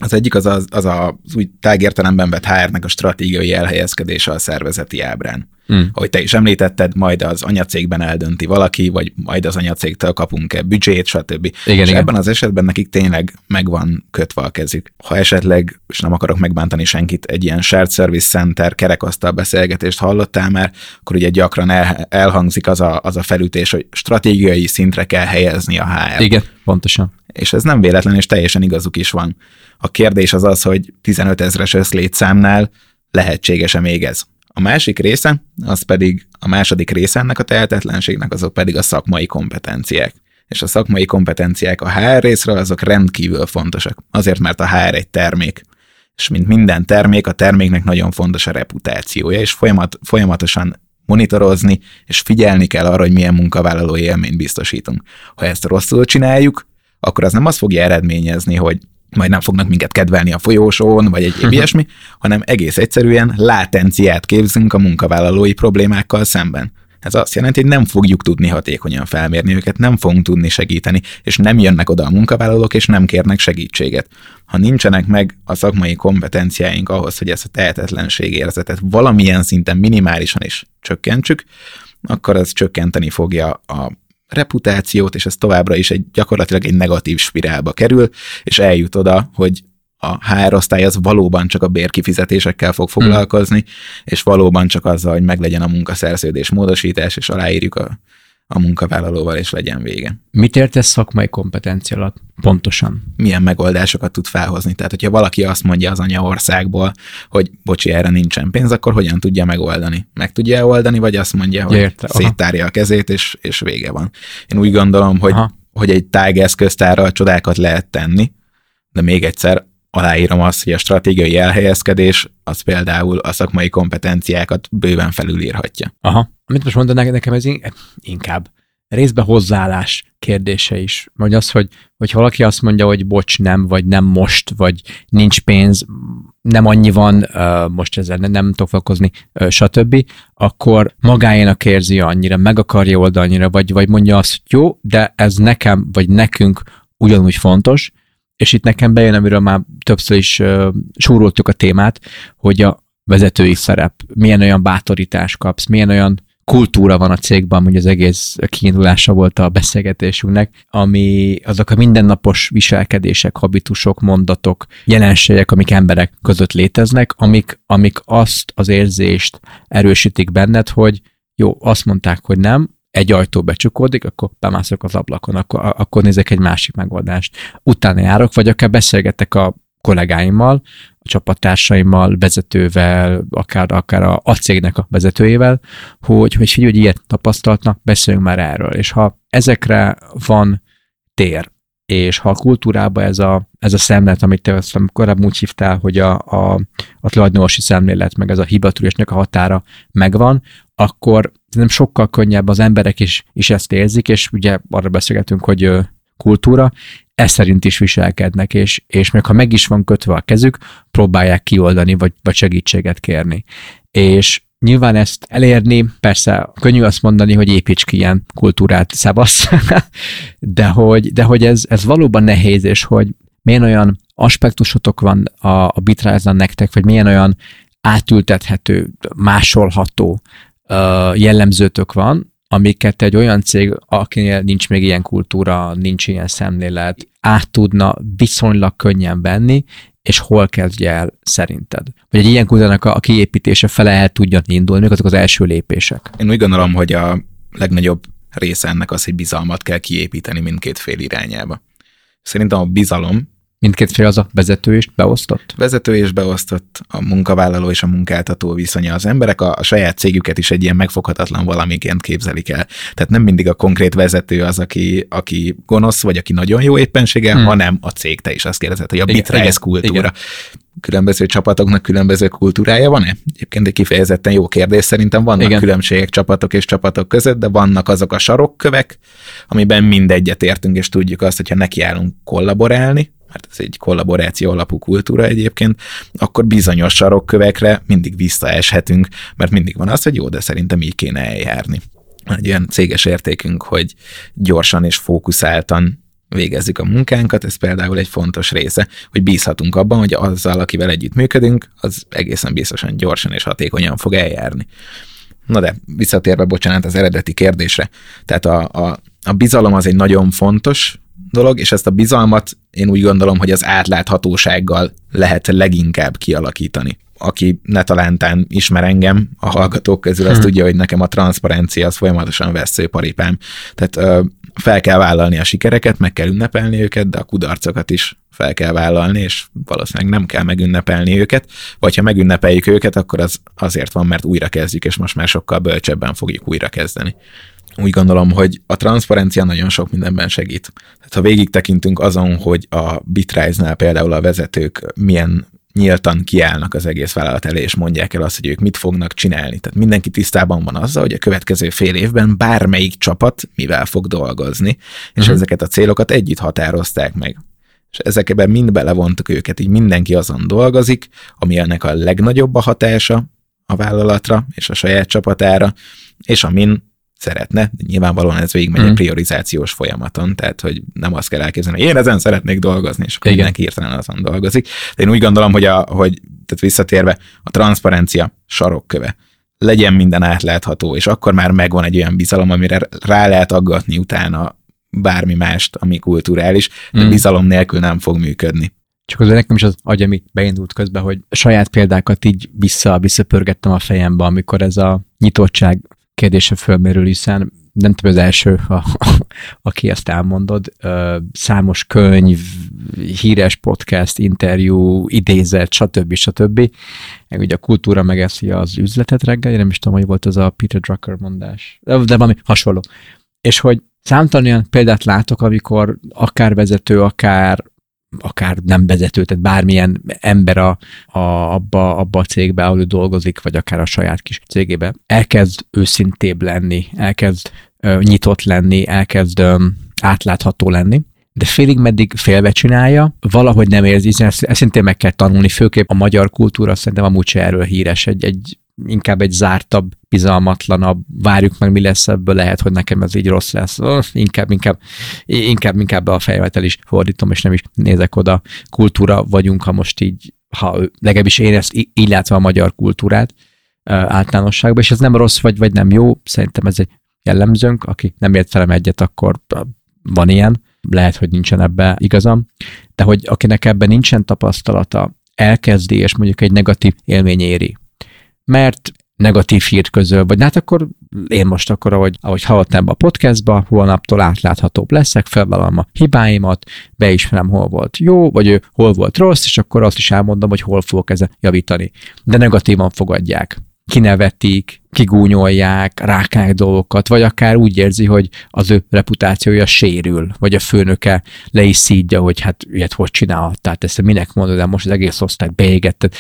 Speaker 2: Az egyik az az, az, az úgy tágértelemben vett HR-nek a stratégiai elhelyezkedése a szervezeti ábrán. Mm. Ahogy te is említetted, majd az anyacégben eldönti valaki, vagy majd az anyacégtől kapunk-e büdzsét, stb. Igen, és igen. ebben az esetben nekik tényleg megvan kötve a kezük. Ha esetleg, és nem akarok megbántani senkit, egy ilyen shared service center kerekasztal beszélgetést hallottál már, akkor ugye gyakran el, elhangzik az a, az a felütés, hogy stratégiai szintre kell helyezni a HR.
Speaker 1: Igen, pontosan.
Speaker 2: És ez nem véletlen, és teljesen igazuk is van. A kérdés az az, hogy 15 ezres összlétszámnál lehetséges-e még ez? A másik része, az pedig a második része ennek a tehetetlenségnek, azok pedig a szakmai kompetenciák. És a szakmai kompetenciák a HR részről, azok rendkívül fontosak. Azért, mert a HR egy termék. És mint minden termék, a terméknek nagyon fontos a reputációja, és folyamat, folyamatosan monitorozni, és figyelni kell arra, hogy milyen munkavállaló élményt biztosítunk. Ha ezt rosszul csináljuk, akkor az nem azt fogja eredményezni, hogy majd nem fognak minket kedvelni a folyósón, vagy egy ilyesmi, hanem egész egyszerűen látenciát képzünk a munkavállalói problémákkal szemben. Ez azt jelenti, hogy nem fogjuk tudni hatékonyan felmérni őket, nem fogunk tudni segíteni, és nem jönnek oda a munkavállalók, és nem kérnek segítséget. Ha nincsenek meg a szakmai kompetenciáink ahhoz, hogy ezt a tehetetlenség érzetet valamilyen szinten minimálisan is csökkentsük, akkor ez csökkenteni fogja a reputációt, és ez továbbra is egy gyakorlatilag egy negatív spirálba kerül, és eljut oda, hogy a HR osztály az valóban csak a bérkifizetésekkel fog foglalkozni, hmm. és valóban csak azzal, hogy meglegyen a munkaszerződés módosítás, és aláírjuk a a munkavállalóval, és legyen vége.
Speaker 1: Mit értesz szakmai kompetencia alatt? Pontosan.
Speaker 2: Milyen megoldásokat tud felhozni? Tehát, hogyha valaki azt mondja az anyaországból, hogy bocsi, erre nincsen pénz, akkor hogyan tudja megoldani? Meg tudja oldani, vagy azt mondja, hogy Érte, széttárja a kezét, és, és vége van. Én úgy gondolom, hogy, hogy egy tágeszköztárral csodákat lehet tenni, de még egyszer aláírom azt, hogy a stratégiai elhelyezkedés az például a szakmai kompetenciákat bőven felülírhatja.
Speaker 1: Aha. Amit most mondanak nekem, ez inkább részben hozzáállás kérdése is. Vagy az, hogy, hogy valaki azt mondja, hogy bocs, nem, vagy nem most, vagy nincs pénz, nem annyi van, most ezzel nem tudok foglalkozni, stb., akkor magáénak érzi annyira, meg akarja oldalnyira, vagy, vagy mondja azt, hogy jó, de ez nekem, vagy nekünk ugyanúgy fontos, és itt nekem bejön, amiről már többször is uh, súroltuk a témát, hogy a vezetői szerep, milyen olyan bátorítás kapsz, milyen olyan kultúra van a cégben, hogy az egész kiindulása volt a beszélgetésünknek, ami azok a mindennapos viselkedések, habitusok, mondatok, jelenségek, amik emberek között léteznek, amik, amik azt az érzést erősítik benned, hogy jó, azt mondták, hogy nem, egy ajtó becsukódik, akkor bemászok az ablakon, akkor, akkor nézek egy másik megoldást. Utána járok, vagy akár beszélgetek a kollégáimmal, a csapattársaimmal, vezetővel, akár, akár a, a cégnek a vezetőjével, hogy, hogy figyelj, hogy ilyet tapasztaltnak, beszéljünk már erről. És ha ezekre van tér, és ha a kultúrában ez a, ez a szemlélet, amit te aztán korábban úgy hívtál, hogy a, a, a tulajdonosi szemlélet, meg ez a hibatűrésnek a határa megvan, akkor nem sokkal könnyebb az emberek is, is ezt érzik, és ugye arra beszélgetünk, hogy kultúra, ez szerint is viselkednek, és, és még ha meg is van kötve a kezük, próbálják kioldani, vagy, vagy segítséget kérni. És Nyilván ezt elérni, persze könnyű azt mondani, hogy építs ki ilyen kultúrát, szevasz, de hogy, de hogy ez, ez valóban nehéz, és hogy milyen olyan aspektusotok van a, a nektek, vagy milyen olyan átültethető, másolható jellemzőtök van, amiket egy olyan cég, akinél nincs még ilyen kultúra, nincs ilyen szemlélet, át tudna viszonylag könnyen venni, és hol kezdje el szerinted? Vagy egy ilyen kultúrának a kiépítése fele el tudja indulni, mik azok az első lépések?
Speaker 2: Én úgy gondolom, hogy a legnagyobb része ennek az, hogy bizalmat kell kiépíteni mindkét fél irányába. Szerintem a bizalom
Speaker 1: Mindkét fél az a vezető is beosztott?
Speaker 2: Vezető és beosztott, a munkavállaló és a munkáltató viszonya. Az emberek a, a saját cégüket is egy ilyen megfoghatatlan valamiként képzelik el. Tehát nem mindig a konkrét vezető az, aki, aki gonosz, vagy aki nagyon jó éppenséggel, hmm. hanem a cég. Te is azt kérdezed, hogy a Bitrise kultúra. Igen. Különböző csapatoknak különböző kultúrája van-e? Egyébként egy kifejezetten jó kérdés. Szerintem vannak Igen. különbségek csapatok és csapatok között, de vannak azok a sarokkövek, amiben mindegyet értünk, és tudjuk azt, hogyha nekiállunk kollaborálni, mert ez egy kollaboráció alapú kultúra egyébként, akkor bizonyos sarokkövekre mindig visszaeshetünk, mert mindig van az, hogy jó, de szerintem így kéne eljárni. Egy olyan céges értékünk, hogy gyorsan és fókuszáltan végezzük a munkánkat, ez például egy fontos része, hogy bízhatunk abban, hogy azzal, akivel együtt működünk, az egészen biztosan gyorsan és hatékonyan fog eljárni. Na de visszatérve, bocsánat, az eredeti kérdésre. Tehát a, a, a bizalom az egy nagyon fontos dolog, és ezt a bizalmat én úgy gondolom, hogy az átláthatósággal lehet leginkább kialakítani. Aki ne talántán ismer engem a hallgatók közül, az hmm. tudja, hogy nekem a transzparencia az folyamatosan veszőparipám. Tehát ö, fel kell vállalni a sikereket, meg kell ünnepelni őket, de a kudarcokat is fel kell vállalni, és valószínűleg nem kell megünnepelni őket, vagy ha megünnepeljük őket, akkor az azért van, mert újra kezdjük, és most már sokkal bölcsebben fogjuk újra kezdeni úgy gondolom, hogy a transzparencia nagyon sok mindenben segít. Tehát ha végig tekintünk azon, hogy a Bitrise-nál például a vezetők milyen nyíltan kiállnak az egész vállalat elé, és mondják el azt, hogy ők mit fognak csinálni. Tehát mindenki tisztában van azzal, hogy a következő fél évben bármelyik csapat mivel fog dolgozni, és uh-huh. ezeket a célokat együtt határozták meg. És ezekben mind belevontuk őket, így mindenki azon dolgozik, ami ennek a legnagyobb a hatása a vállalatra és a saját csapatára, és amin szeretne, de nyilvánvalóan ez végigmegy mm. egy priorizációs folyamaton, tehát hogy nem azt kell elképzelni, hogy én ezen szeretnék dolgozni, és akkor Igen. mindenki hirtelen azon dolgozik. De én úgy gondolom, hogy, a, hogy tehát visszatérve, a transzparencia sarokköve legyen minden átlátható, és akkor már megvan egy olyan bizalom, amire rá lehet aggatni utána bármi mást, ami kulturális, de mm. bizalom nélkül nem fog működni.
Speaker 1: Csak az nekem is az agy, ami beindult közben, hogy saját példákat így vissza, visszapörgettem a fejembe, amikor ez a nyitottság kérdése fölmerül, hiszen nem tudom, az első, a, a, aki ezt elmondod, számos könyv, híres podcast, interjú, idézet, stb. stb. Meg ugye a kultúra megeszi az üzletet reggel, én nem is tudom, hogy volt az a Peter Drucker mondás, de, valami hasonló. És hogy számtalan olyan példát látok, amikor akár vezető, akár akár nem vezető, tehát bármilyen ember a, a, abba, abba a cégbe, ahol ő dolgozik, vagy akár a saját kis cégébe, elkezd őszintébb lenni, elkezd ö, nyitott lenni, elkezd ö, átlátható lenni, de félig meddig félve csinálja, valahogy nem érzi, ezt, ezt szintén meg kell tanulni, főképp a magyar kultúra szerintem amúgy se erről híres, egy, egy inkább egy zártabb, bizalmatlanabb, várjuk meg, mi lesz ebből, lehet, hogy nekem ez így rossz lesz. Oh, inkább, inkább, inkább, inkább a fejvetel is fordítom, és nem is nézek oda. Kultúra vagyunk, ha most így, ha legalábbis én ezt így látom a magyar kultúrát általánosságban, és ez nem rossz vagy, vagy nem jó, szerintem ez egy jellemzőnk, aki nem ért velem egyet, akkor van ilyen, lehet, hogy nincsen ebbe igazam, de hogy akinek ebben nincsen tapasztalata, elkezdi, és mondjuk egy negatív élmény éri, mert negatív hírt közöl, vagy hát akkor én most akkor, ahogy, ahogy hallottam a podcastba, holnaptól átláthatóbb leszek, felvállalom a hibáimat, beismerem, hol volt jó, vagy hol volt rossz, és akkor azt is elmondom, hogy hol fogok ezen javítani. De negatívan fogadják kinevetik, kigúnyolják, rákák dolgokat, vagy akár úgy érzi, hogy az ő reputációja sérül, vagy a főnöke le is szídja, hogy hát ilyet hogy csinálhat, tehát ezt minek mondod, de most az egész osztály beégett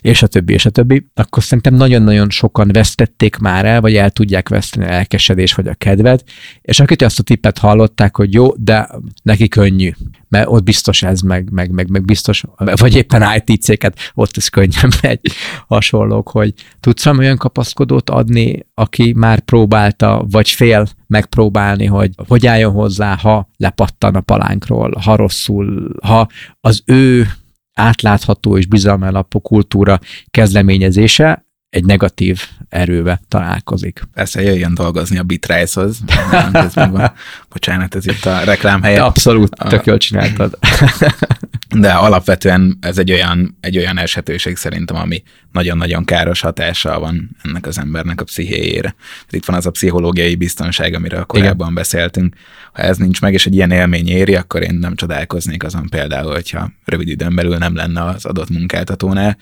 Speaker 1: és a többi, és a többi, akkor szerintem nagyon-nagyon sokan vesztették már el, vagy el tudják veszteni a elkesedés vagy a kedvet, és akitől azt a tippet hallották, hogy jó, de neki könnyű, mert ott biztos ez, meg, meg, meg, meg biztos, vagy éppen IT céget, ott ez könnyen megy, hasonlók, hogy tudsz valami olyan kapaszkodót adni, aki már próbálta, vagy fél megpróbálni, hogy hogy álljon hozzá, ha lepattan a palánkról, ha rosszul, ha az ő átlátható és bizalmi alapú kultúra kezdeményezése egy negatív erőbe találkozik.
Speaker 2: Persze jöjjön dolgozni a Bitrise-hoz. Bocsánat, ez itt a reklám helye.
Speaker 1: Abszolút, tök jól csináltad.
Speaker 2: De alapvetően ez egy olyan, egy olyan esetőség szerintem, ami nagyon-nagyon káros hatással van ennek az embernek a pszichéjére. Itt van az a pszichológiai biztonság, amiről korábban Igen. beszéltünk. Ha ez nincs meg, és egy ilyen élmény éri, akkor én nem csodálkoznék azon például, hogyha rövid időn belül nem lenne az adott munkáltatónál,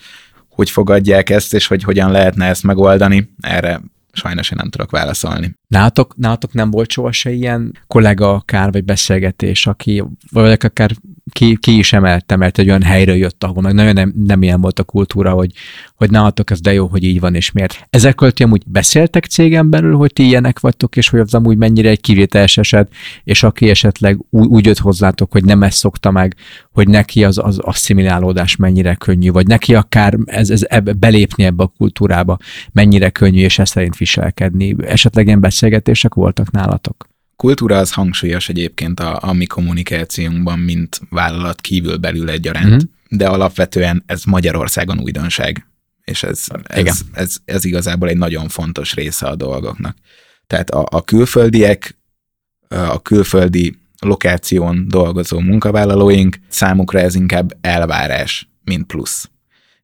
Speaker 2: hogy fogadják ezt, és hogy hogyan lehetne ezt megoldani, erre sajnos én nem tudok válaszolni.
Speaker 1: Nálatok, nálatok nem volt soha se ilyen kollega akár, vagy beszélgetés, aki, vagy akár ki, ki is emelte, mert egy olyan helyről jött, ahol meg nagyon nem, nem ilyen volt a kultúra, hogy, hogy nálatok ez de jó, hogy így van, és miért. Ezekről ti amúgy beszéltek cégen belül, hogy ti ilyenek vagytok, és hogy az amúgy mennyire egy kivételes eset, és aki esetleg úgy, úgy jött hozzátok, hogy nem ezt szokta meg, hogy neki az, az asszimilálódás mennyire könnyű, vagy neki akár ez, ez ebbe, belépni ebbe a kultúrába mennyire könnyű, és ezt szerint viselkedni. Esetleg ilyen beszélgetések voltak nálatok?
Speaker 2: Kultúra az hangsúlyos egyébként a, a mi kommunikációnkban, mint vállalat kívül belül egyaránt, uh-huh. de alapvetően ez Magyarországon újdonság, és ez, ez, ez, ez igazából egy nagyon fontos része a dolgoknak. Tehát a, a külföldiek, a külföldi lokáción dolgozó munkavállalóink számukra ez inkább elvárás, mint plusz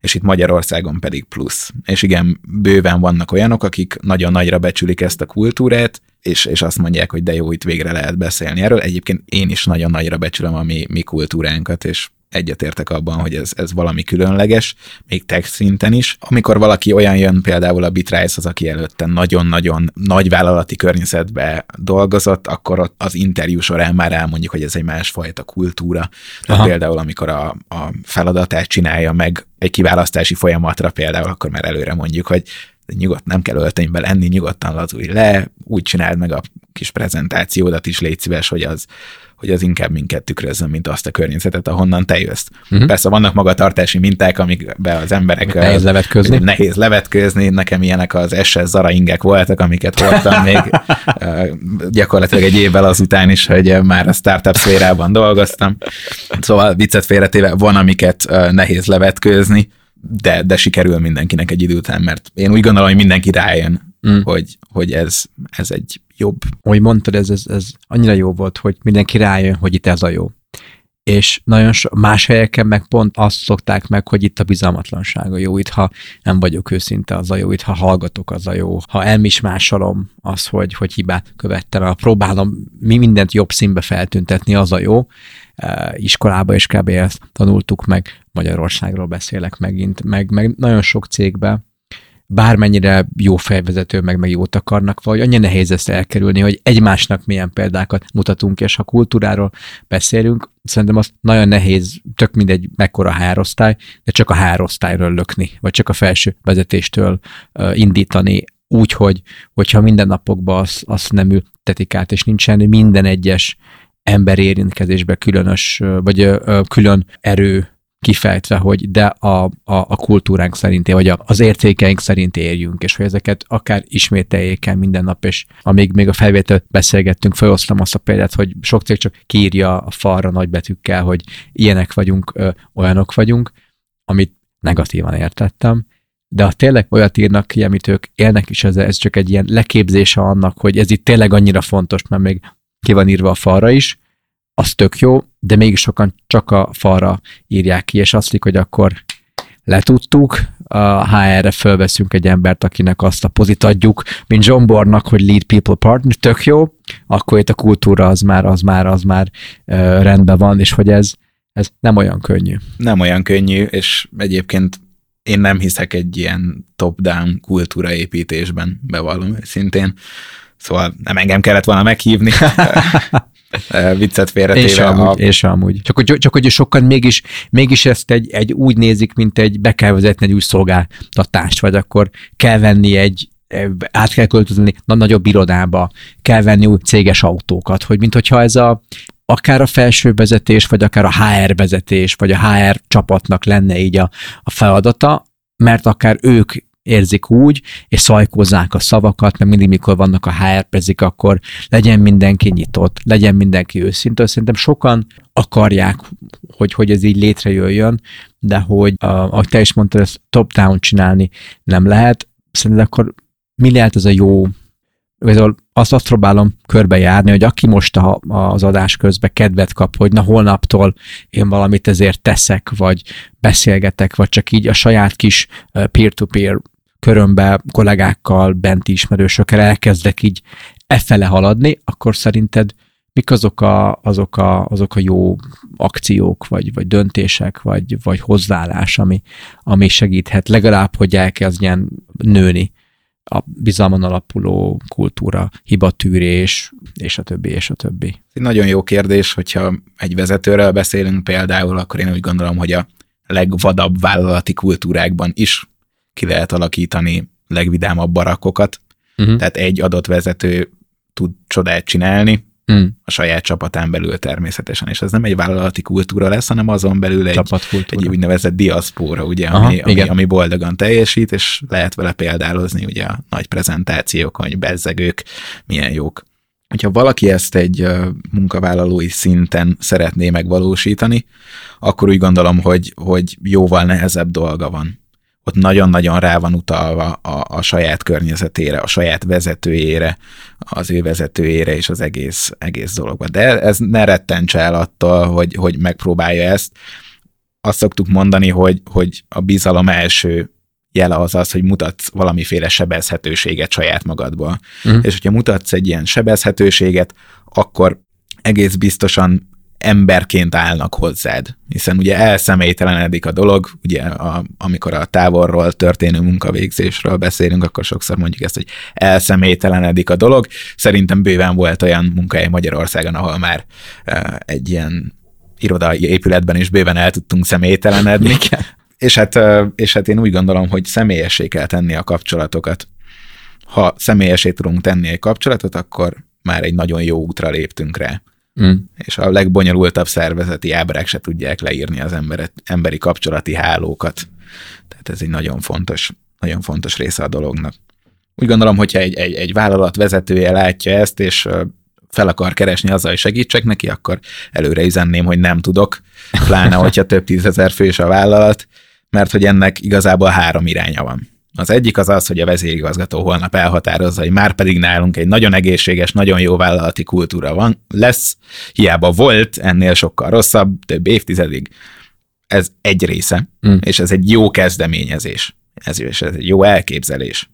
Speaker 2: és itt Magyarországon pedig plusz. És igen, bőven vannak olyanok, akik nagyon nagyra becsülik ezt a kultúrát, és, és azt mondják, hogy de jó, itt végre lehet beszélni erről. Egyébként én is nagyon nagyra becsülöm a mi, mi kultúránkat, és egyetértek abban, hogy ez, ez valami különleges, még text szinten is. Amikor valaki olyan jön például a Bitrise, az, aki előtte nagyon-nagyon nagy vállalati környezetbe dolgozott, akkor ott az interjú során már elmondjuk, hogy ez egy másfajta kultúra. Tehát például, amikor a, a feladatát csinálja meg egy kiválasztási folyamatra például, akkor már előre mondjuk, hogy nyugodt, nem kell öltönybe lenni, nyugodtan lazulj le, úgy csináld meg a kis prezentációdat is, légy szíves, hogy az, hogy az inkább minket tükrözzön, mint azt a környezetet, ahonnan te jössz. Uh-huh. Persze vannak magatartási minták, amikbe az emberek...
Speaker 1: Nehéz levetkőzni.
Speaker 2: Nehéz levetkőzni, nekem ilyenek az SS Zara ingek voltak, amiket hordtam még gyakorlatilag egy évvel azután is, hogy már a startup szférában dolgoztam. Szóval viccet félretéve van, amiket nehéz levetkőzni, de, de sikerül mindenkinek egy idő után, mert én úgy gondolom, hogy mindenki rájön, mm. hogy, hogy ez, ez egy jobb.
Speaker 1: Ahogy mondtad, ez, ez, ez annyira jó volt, hogy mindenki rájön, hogy itt ez a jó. És nagyon so, más helyeken meg pont azt szokták meg, hogy itt a bizalmatlanság a jó, itt ha nem vagyok őszinte, az a jó, itt ha hallgatok, az a jó, ha elmismásolom az, hogy, hogy hibát követtem, ha próbálom mi mindent jobb színbe feltüntetni, az a jó, iskolába is kb. ezt tanultuk meg, Magyarországról beszélek megint, meg, meg nagyon sok cégbe, bármennyire jó fejvezető, meg, meg jót akarnak, vagy annyira nehéz ezt elkerülni, hogy egymásnak milyen példákat mutatunk, és ha kultúráról beszélünk, szerintem az nagyon nehéz, tök mindegy mekkora hárosztály, de csak a hárosztályról lökni, vagy csak a felső vezetéstől uh, indítani, úgy, hogy, hogyha minden napokban azt, azt nem ültetik át, és nincsen minden egyes ember érintkezésbe különös, vagy külön erő kifejtve, hogy de a, a, a kultúránk szerint, vagy az értékeink szerint érjünk, és hogy ezeket akár ismételjék el minden nap, és amíg még a felvétel beszélgettünk, felosztam azt a példát, hogy sok cég csak kírja a falra nagybetűkkel, hogy ilyenek vagyunk, ö, olyanok vagyunk, amit negatívan értettem, de ha tényleg olyat írnak ki, amit ők élnek is, ez, ez csak egy ilyen leképzése annak, hogy ez itt tényleg annyira fontos, mert még ki van írva a falra is, az tök jó, de mégis sokan csak a falra írják ki, és azt hogy akkor letudtuk, a HR-re fölveszünk egy embert, akinek azt a pozit adjuk, mint John Bornak, hogy lead people partner, tök jó, akkor itt a kultúra az már, az már, az már uh, rendben van, és hogy ez, ez nem olyan könnyű.
Speaker 2: Nem olyan könnyű, és egyébként én nem hiszek egy ilyen top-down kultúraépítésben, bevallom őszintén. Szóval nem engem kellett volna meghívni. viccet félretéve. És
Speaker 1: amúgy, a... és amúgy. Csak, hogy, csak hogy sokan mégis, mégis ezt egy, egy úgy nézik, mint egy be kell vezetni egy új szolgáltatást, vagy akkor kell venni egy át kell költözni na, nagyobb irodába, kell venni új céges autókat, hogy mint hogyha ez a akár a felső vezetés, vagy akár a HR vezetés, vagy a HR csapatnak lenne így a, a feladata, mert akár ők érzik úgy, és szajkozzák a szavakat, mert mindig, mikor vannak a HR prezik, akkor legyen mindenki nyitott, legyen mindenki őszinte. Szerintem sokan akarják, hogy, hogy ez így létrejöjjön, de hogy, ahogy te is mondtad, ezt top-down csinálni nem lehet. Szerintem akkor mi lehet ez a jó igazából azt, azt próbálom körbejárni, hogy aki most a, az adás közben kedvet kap, hogy na holnaptól én valamit ezért teszek, vagy beszélgetek, vagy csak így a saját kis peer-to-peer körömbe, kollégákkal, benti ismerősökkel elkezdek így efele haladni, akkor szerinted mik azok a, azok a, azok a jó akciók, vagy, vagy döntések, vagy, vagy hozzáállás, ami, ami segíthet? Legalább, hogy elkezdjen nőni a bizalmon alapuló kultúra, hibatűrés, és a többi, és a többi.
Speaker 2: Nagyon jó kérdés, hogyha egy vezetőről beszélünk például, akkor én úgy gondolom, hogy a legvadabb vállalati kultúrákban is ki lehet alakítani legvidámabb barakokat. Uh-huh. Tehát egy adott vezető tud csodát csinálni, mm. a saját csapatán belül természetesen, és ez nem egy vállalati kultúra lesz, hanem azon belül egy, egy úgynevezett diaszpóra, ugye, Aha, ami, ami, ami boldogan teljesít, és lehet vele példálozni ugye a nagy prezentációkon, hogy bezzegők milyen jók. Hogyha valaki ezt egy munkavállalói szinten szeretné megvalósítani, akkor úgy gondolom, hogy, hogy jóval nehezebb dolga van ott nagyon-nagyon rá van utalva a, a saját környezetére, a saját vezetőjére, az ő vezetőjére és az egész, egész dologba. De ez ne rettentse el attól, hogy, hogy megpróbálja ezt. Azt szoktuk mondani, hogy, hogy a bizalom első jele az az, hogy mutatsz valamiféle sebezhetőséget saját magadból. Uh-huh. És hogyha mutatsz egy ilyen sebezhetőséget, akkor egész biztosan emberként állnak hozzád, hiszen ugye elszemélytelenedik a dolog, ugye a, amikor a távolról történő munkavégzésről beszélünk, akkor sokszor mondjuk ezt, hogy elszemélytelenedik a dolog. Szerintem bőven volt olyan munkahely Magyarországon, ahol már uh, egy ilyen irodai épületben is bőven el tudtunk személytelenedni. és hát, uh, és hát én úgy gondolom, hogy személyessé kell tenni a kapcsolatokat. Ha személyesé tudunk tenni egy kapcsolatot, akkor már egy nagyon jó útra léptünk rá. Mm. És a legbonyolultabb szervezeti ábrák se tudják leírni az emberet, emberi kapcsolati hálókat. Tehát ez egy nagyon fontos, nagyon fontos része a dolognak. Úgy gondolom, hogyha egy, egy, egy vállalat vezetője látja ezt, és fel akar keresni azzal, hogy segítsek neki, akkor előre üzenném, hogy nem tudok, pláne, hogyha több tízezer fős a vállalat, mert hogy ennek igazából három iránya van. Az egyik az az, hogy a vezérigazgató holnap elhatározza, hogy már pedig nálunk egy nagyon egészséges, nagyon jó vállalati kultúra van, lesz, hiába volt, ennél sokkal rosszabb, több évtizedig. Ez egy része, mm. és ez egy jó kezdeményezés. Ez, ez egy jó elképzelés.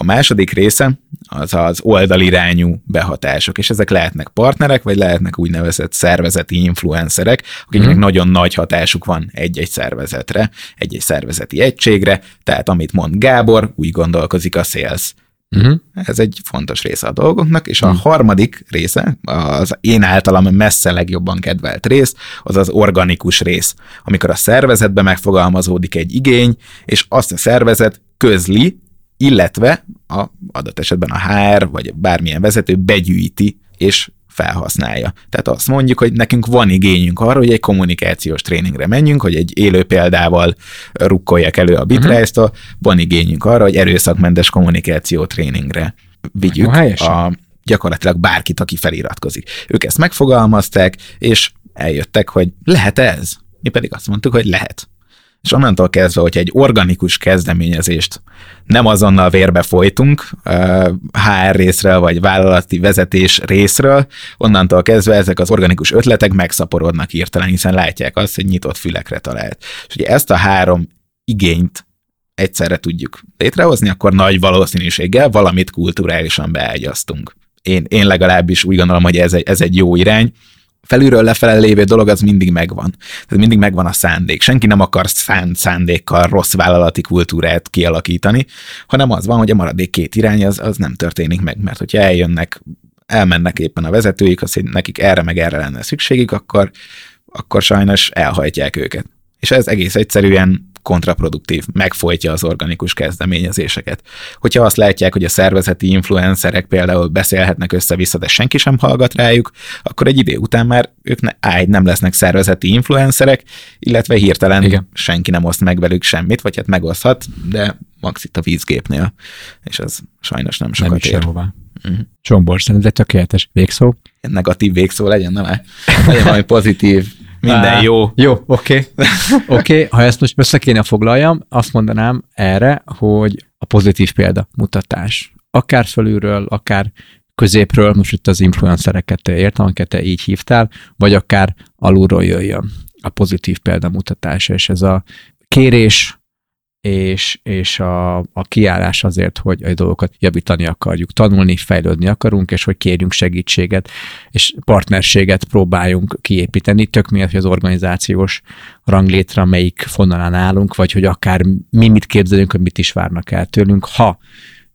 Speaker 2: A második része az az oldalirányú behatások, és ezek lehetnek partnerek, vagy lehetnek úgynevezett szervezeti influencerek, akiknek mm. nagyon nagy hatásuk van egy-egy szervezetre, egy-egy szervezeti egységre, tehát amit mond Gábor, úgy gondolkozik a sales. Uh-huh. Ez egy fontos része a dolgoknak, és a uh-huh. harmadik része, az én általam messze legjobban kedvelt rész, az az organikus rész, amikor a szervezetbe megfogalmazódik egy igény, és azt a szervezet közli, illetve a adott esetben a HR vagy bármilyen vezető begyűjti és felhasználja. Tehát azt mondjuk, hogy nekünk van igényünk arra, hogy egy kommunikációs tréningre menjünk, hogy egy élő példával rukkoljak elő a bitrate uh-huh. van igényünk arra, hogy erőszakmentes kommunikáció tréningre vigyük a, gyakorlatilag bárkit, aki feliratkozik. Ők ezt megfogalmazták, és eljöttek, hogy lehet ez? Mi pedig azt mondtuk, hogy lehet. És onnantól kezdve, hogy egy organikus kezdeményezést nem azonnal vérbe folytunk HR részről, vagy vállalati vezetés részről, onnantól kezdve ezek az organikus ötletek megszaporodnak hirtelen, hiszen látják azt, hogy nyitott fülekre talált. És ugye ezt a három igényt egyszerre tudjuk létrehozni, akkor nagy valószínűséggel valamit kulturálisan beágyaztunk. Én, én legalábbis úgy gondolom, hogy ez egy, ez egy jó irány, felülről lefele lévő dolog az mindig megvan. Tehát mindig megvan a szándék. Senki nem akar szánt szándékkal rossz vállalati kultúrát kialakítani, hanem az van, hogy a maradék két irány az, az nem történik meg, mert hogyha eljönnek, elmennek éppen a vezetőik, az, hogy nekik erre meg erre lenne szükségük, akkor, akkor sajnos elhajtják őket. És ez egész egyszerűen kontraproduktív, megfojtja az organikus kezdeményezéseket. Hogyha azt látják, hogy a szervezeti influencerek például beszélhetnek össze-vissza, de senki sem hallgat rájuk, akkor egy idő után már ők ne, ágy, nem lesznek szervezeti influencerek, illetve hirtelen Igen. senki nem oszt meg velük semmit, vagy hát megoszthat, de max itt a vízgépnél, és ez sajnos nem sokat
Speaker 1: nem
Speaker 2: ér.
Speaker 1: sehová. Uh-huh. Csombor, szerintem tökéletes végszó.
Speaker 2: Negatív végszó legyen, nem Legyen valami pozitív, minden
Speaker 1: Á,
Speaker 2: jó.
Speaker 1: Jó, oké. Okay. Oké, okay, ha ezt most össze kéne foglaljam, azt mondanám erre, hogy a pozitív példa mutatás. Akár fölülről, akár középről, most itt az influencereket értem, amiket te így hívtál, vagy akár alulról jöjjön a pozitív példamutatás, és ez a kérés, és, és a, a kiállás azért, hogy a dolgokat javítani akarjuk, tanulni, fejlődni akarunk, és hogy kérjünk segítséget, és partnerséget próbáljunk kiépíteni, tök miatt, hogy az organizációs ranglétre melyik fonalán állunk, vagy hogy akár mi mit képzelünk, hogy mit is várnak el tőlünk, ha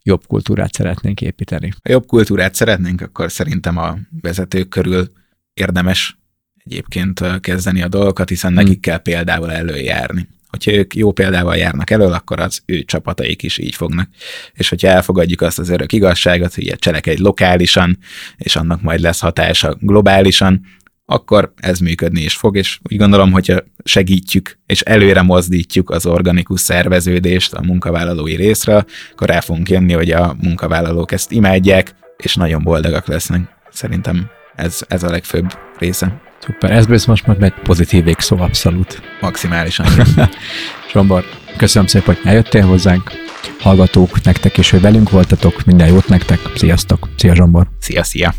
Speaker 1: jobb kultúrát szeretnénk építeni.
Speaker 2: Ha jobb kultúrát szeretnénk, akkor szerintem a vezetők körül érdemes egyébként kezdeni a dolgokat, hiszen hmm. nekik kell példával előjárni. Hogyha ők jó példával járnak elől, akkor az ő csapataik is így fognak. És hogyha elfogadjuk azt az örök igazságot, hogy cselekedj lokálisan, és annak majd lesz hatása globálisan, akkor ez működni is fog, és úgy gondolom, hogyha segítjük és előre mozdítjuk az organikus szerveződést a munkavállalói részre, akkor el fogunk jönni, hogy a munkavállalók ezt imádják, és nagyon boldogak lesznek. Szerintem ez, ez a legfőbb része.
Speaker 1: Szuper, ez most már egy pozitív végszó, abszolút.
Speaker 2: Maximálisan.
Speaker 1: Zsombor, köszönöm szépen, hogy eljöttél hozzánk. Hallgatók, nektek is, hogy velünk voltatok. Minden jót nektek. Sziasztok. Szia Zsombor.
Speaker 2: Szia, szia.